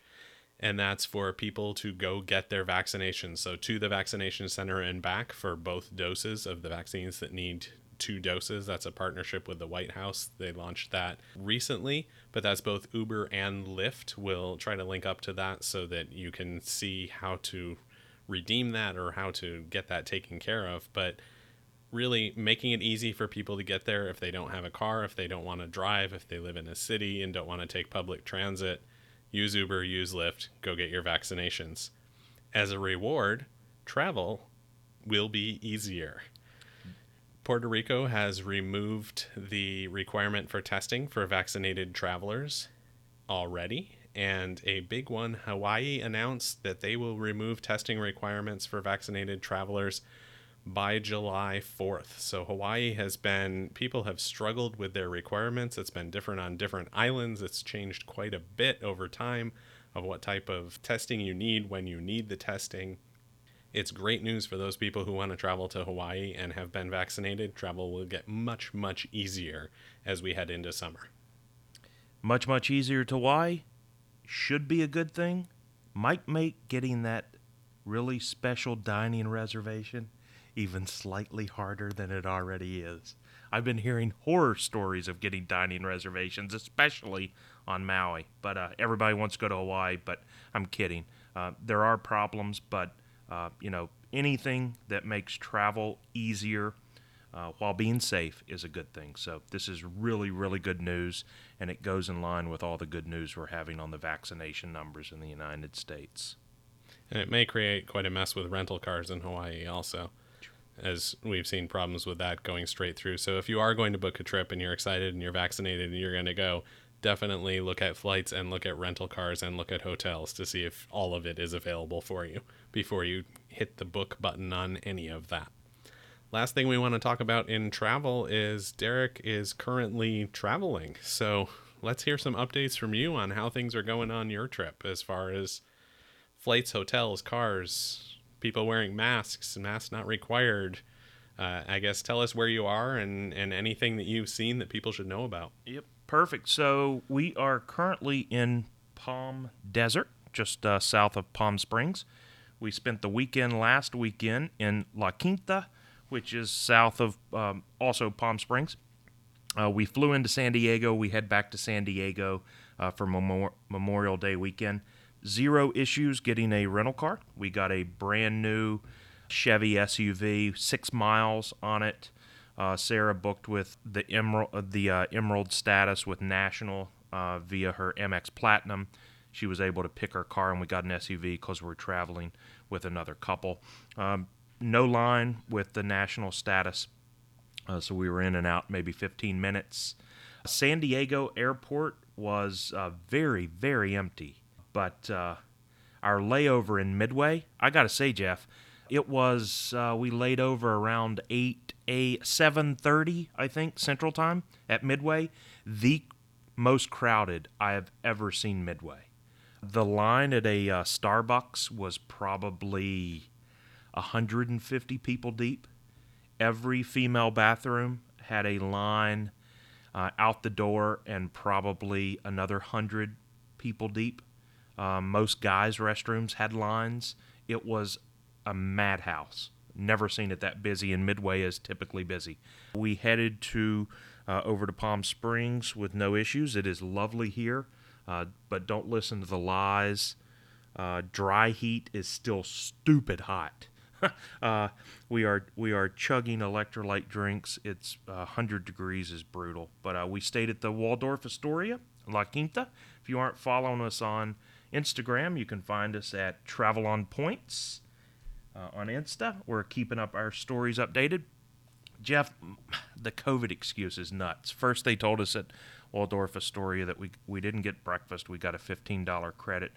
And that's for people to go get their vaccinations. So, to the vaccination center and back for both doses of the vaccines that need two doses. That's a partnership with the White House. They launched that recently, but that's both Uber and Lyft. We'll try to link up to that so that you can see how to redeem that or how to get that taken care of. But really making it easy for people to get there if they don't have a car, if they don't want to drive, if they live in a city and don't want to take public transit. Use Uber, use Lyft, go get your vaccinations. As a reward, travel will be easier. Puerto Rico has removed the requirement for testing for vaccinated travelers already. And a big one, Hawaii announced that they will remove testing requirements for vaccinated travelers by July 4th. So Hawaii has been, people have struggled with their requirements. It's been different on different islands. It's changed quite a bit over time of what type of testing you need when you need the testing. It's great news for those people who want to travel to Hawaii and have been vaccinated. Travel will get much, much easier as we head into summer. Much, much easier to Hawaii. Should be a good thing. Might make getting that really special dining reservation even slightly harder than it already is. I've been hearing horror stories of getting dining reservations, especially on Maui. But uh, everybody wants to go to Hawaii, but I'm kidding. Uh, there are problems, but uh, you know, anything that makes travel easier uh, while being safe is a good thing. So this is really, really good news, and it goes in line with all the good news we're having on the vaccination numbers in the United States. And it may create quite a mess with rental cars in Hawaii also, as we've seen problems with that going straight through. So if you are going to book a trip and you're excited and you're vaccinated and you're going to go, definitely look at flights and look at rental cars and look at hotels to see if all of it is available for you before you hit the book button on any of that. Last thing we want to talk about in travel is Derek is currently traveling. So let's hear some updates from you on how things are going on your trip as far as flights, hotels, cars, people wearing masks, masks not required. Uh, I guess tell us where you are and, and anything that you've seen that people should know about. Yep, perfect. So we are currently in Palm Desert, just uh, south of Palm Springs. We spent the weekend last weekend in La Quinta, which is south of um, also Palm Springs. Uh, we flew into San Diego. We head back to San Diego uh, for Memor- Memorial Day weekend. Zero issues getting a rental car. We got a brand new Chevy SUV, six miles on it. Uh, Sarah booked with the emerald, uh, the uh, emerald status with National uh, via her Amex Platinum she was able to pick her car and we got an SUV because we're traveling with another couple. Um, no line with the national status, uh, so we were in and out maybe 15 minutes. San Diego airport was uh, very, very empty, but uh, our layover in Midway, I gotta say, Jeff, it was uh, we laid over around 8 a 7:30 I think Central Time at Midway, the most crowded I have ever seen Midway. The line at a uh, Starbucks was probably 150 people deep. Every female bathroom had a line uh, out the door and probably another 100 people deep. Um, most guys' restrooms had lines. It was a madhouse. Never seen it that busy, and Midway is typically busy. We headed to uh, over to Palm Springs with no issues. It is lovely here. Uh, but don't listen to the lies. Uh, dry heat is still stupid hot. uh, we are we are chugging electrolyte drinks. It's 100 degrees is brutal. But uh, we stayed at the Waldorf Astoria, La Quinta. If you aren't following us on Instagram, you can find us at Travel on Points uh, on Insta. We're keeping up our stories updated. Jeff, the COVID excuse is nuts. First, they told us that Waldorf Astoria that we we didn't get breakfast. We got a fifteen dollar credit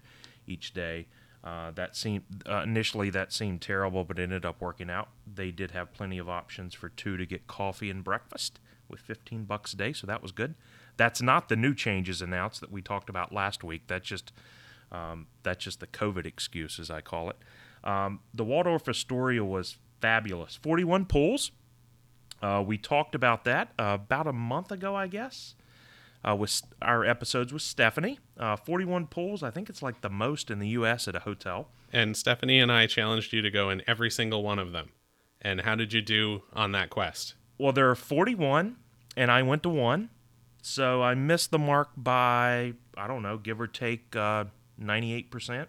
each day. Uh, that seemed uh, initially that seemed terrible, but ended up working out. They did have plenty of options for two to get coffee and breakfast with 15 bucks a day, so that was good. That's not the new changes announced that we talked about last week. That's just Um, that's just the COVID excuse, as I call it. Um, the Waldorf Astoria was fabulous. 41 pools. Uh, we talked about that uh, about a month ago, I guess, uh, with our episodes with Stephanie. Uh, 41 pools. I think it's like the most in the U.S. at a hotel. And Stephanie and I challenged you to go in every single one of them. And how did you do on that quest? Well, there are 41, and I went to one. So I missed the mark by, I don't know, give or take uh, 98%.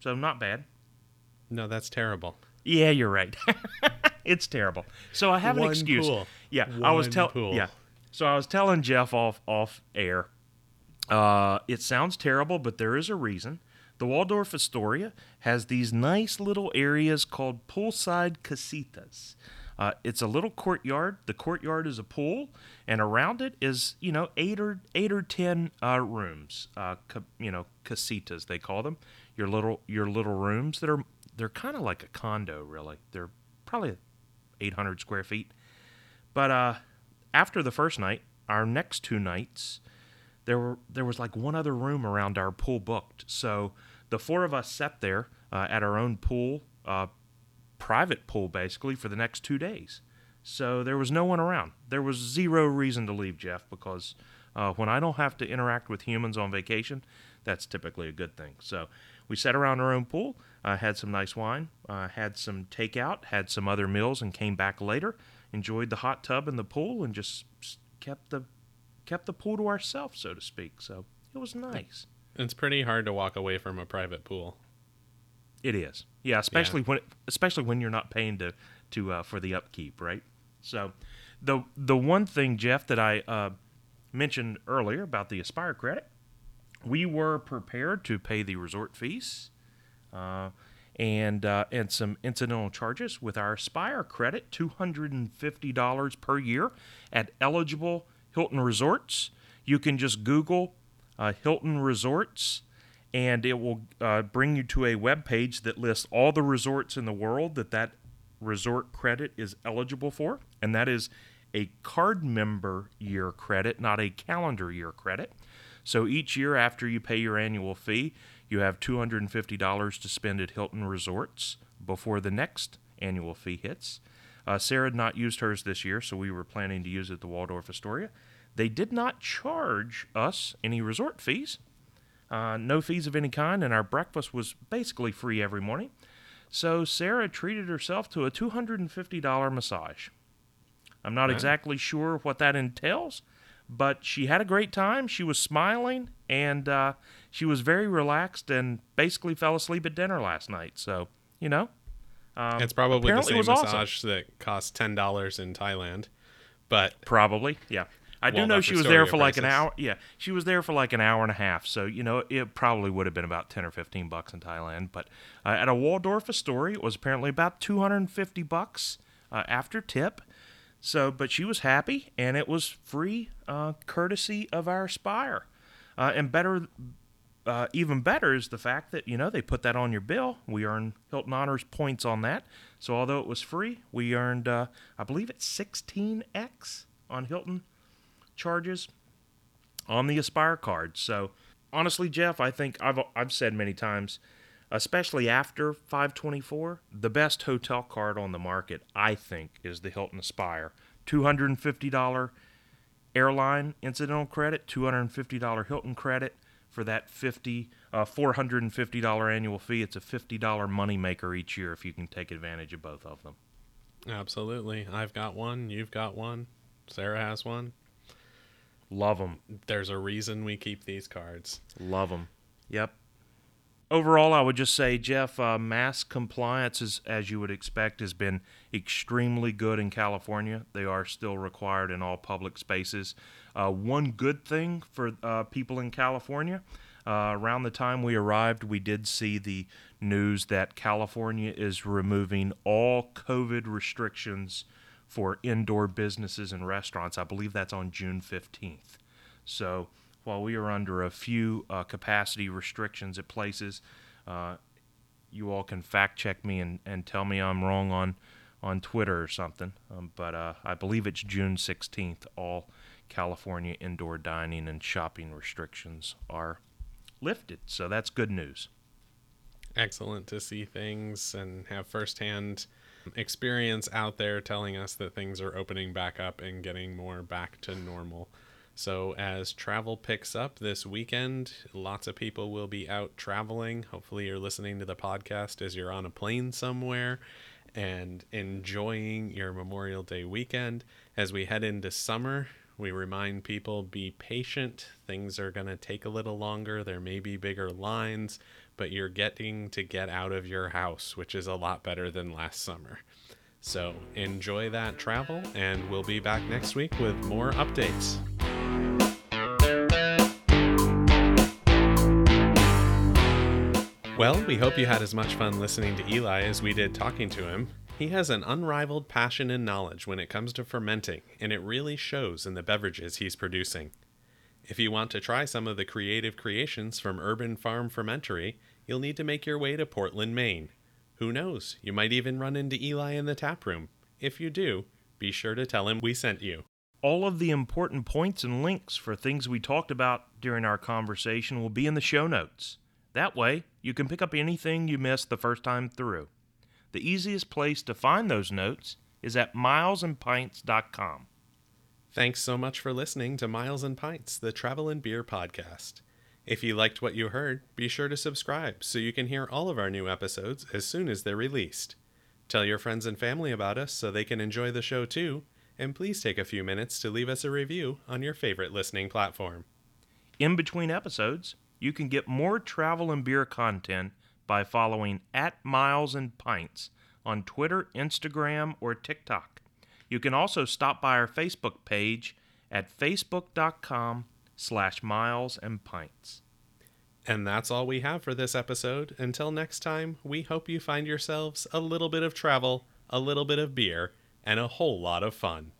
So not bad. No, that's terrible. Yeah, you're right. it's terrible. So I have an One excuse. pool. Yeah, I was One telling. Yeah, so I was telling Jeff off off air. Uh, it sounds terrible, but there is a reason. The Waldorf Astoria has these nice little areas called poolside casitas. Uh, it's a little courtyard. The courtyard is a pool, and around it is you know eight or eight or ten uh, rooms. Uh, ca- you know casitas they call them. Your little your little rooms that are they're kind of like a condo really. They're probably 800 square feet. But uh, after the first night, our next two nights, there were there was like one other room around our pool booked. So the four of us sat there uh, at our own pool, uh, private pool basically, for the next two days. So there was no one around. There was zero reason to leave, Jeff, because uh, when I don't have to interact with humans on vacation, that's typically a good thing. So we sat around our own pool, uh, had some nice wine, uh, had some takeout, had some other meals, and came back later. Enjoyed the hot tub and the pool, and just kept the kept the pool to ourselves, so to speak. So it was nice. It's pretty hard to walk away from a private pool. It is, yeah, especially when especially when you're not paying to to uh, for the upkeep, right? So, the the one thing, Jeff, that I uh, mentioned earlier about the Aspire credit, we were prepared to pay the resort fees, uh, and uh, and some incidental charges with our Aspire credit, two hundred and fifty dollars per year at eligible Hilton resorts. You can just Google uh, Hilton Resorts and it will uh, bring you to a web page that lists all the resorts in the world that that resort credit is eligible for and that is a card member year credit not a calendar year credit so each year after you pay your annual fee you have $250 to spend at hilton resorts before the next annual fee hits uh, sarah had not used hers this year so we were planning to use it at the waldorf astoria they did not charge us any resort fees uh, no fees of any kind, and our breakfast was basically free every morning. So Sarah treated herself to a $250 massage. I'm not Wow. exactly sure what that entails, but she had a great time. She was smiling, and uh, she was very relaxed and basically fell asleep at dinner last night. So, you know, um, it's probably the same was massage that cost ten dollars in Thailand, but Probably, yeah. I do know she was there for like an hour. Yeah, she was there for like an hour and a half. So you know, it probably would have been about ten or fifteen bucks in Thailand. But uh, at a Waldorf Astoria, it was apparently about two hundred and fifty bucks uh, after tip. So, but she was happy, and it was free, uh, courtesy of our Aspire. Uh, and better, uh, even better is the fact that you know they put that on your bill. We earn Hilton Honors points on that. So although it was free, we earned, uh, I believe it's sixteen x on Hilton charges on the Aspire card. So honestly, Jeff, I think I've I've said many times, especially after 524, the best hotel card on the market, I think, is the Hilton Aspire. $250 airline incidental credit, $250 Hilton credit for that 50 uh, $450 annual fee. It's a $50 moneymaker each year if you can take advantage of both of them. absolutely, I've got one. You've got one. Sarah has one. Love them. There's a reason we keep these cards. Love them. Yep. Overall, I would just say, Jeff, uh, mask compliance, is, as you would expect, has been extremely good in California. They are still required in all public spaces. Uh, one good thing for uh, people in California, uh, around the time we arrived, we did see the news that California is removing all COVID restrictions for indoor businesses and restaurants. I believe that's on June 15th. So while we are under a few uh, capacity restrictions at places, uh, you all can fact check me and, and tell me I'm wrong on, on Twitter or something. Um, but uh, I believe it's June 16th. All California indoor dining and shopping restrictions are lifted. So that's good news. Excellent to see things and have firsthand experience out there telling us that things are opening back up and getting more back to normal. So, as travel picks up this weekend, lots of people will be out traveling. Hopefully, you're listening to the podcast as you're on a plane somewhere and enjoying your Memorial Day weekend. As we head into summer, we remind people be patient. Things are going to take a little longer. There may be bigger lines, but you're getting to get out of your house, which is a lot better than last summer. So enjoy that travel, and we'll be back next week with more updates. Well, we hope you had as much fun listening to Eli as we did talking to him. He has an unrivaled passion and knowledge when it comes to fermenting, and it really shows in the beverages he's producing. If you want to try some of the creative creations from Urban Farm Fermentory, you'll need to make your way to Portland, Maine. Who knows, you might even run into Eli in the tap room. If you do, be sure to tell him we sent you. All of the important points and links for things we talked about during our conversation will be in the show notes. That way, you can pick up anything you missed the first time through. The easiest place to find those notes is at milesandpints.com. Thanks so much for listening to Miles and Pints, the travel and beer podcast. If you liked what you heard, be sure to subscribe so you can hear all of our new episodes as soon as they're released. Tell your friends and family about us so they can enjoy the show too, and please take a few minutes to leave us a review on your favorite listening platform. In between episodes, you can get more travel and beer content by following at Miles and Pints on Twitter, Instagram, or TikTok. You can also stop by our Facebook page at facebook.com slash miles and pints. And that's all we have for this episode. Until next time, we hope you find yourselves a little bit of travel, a little bit of beer, and a whole lot of fun.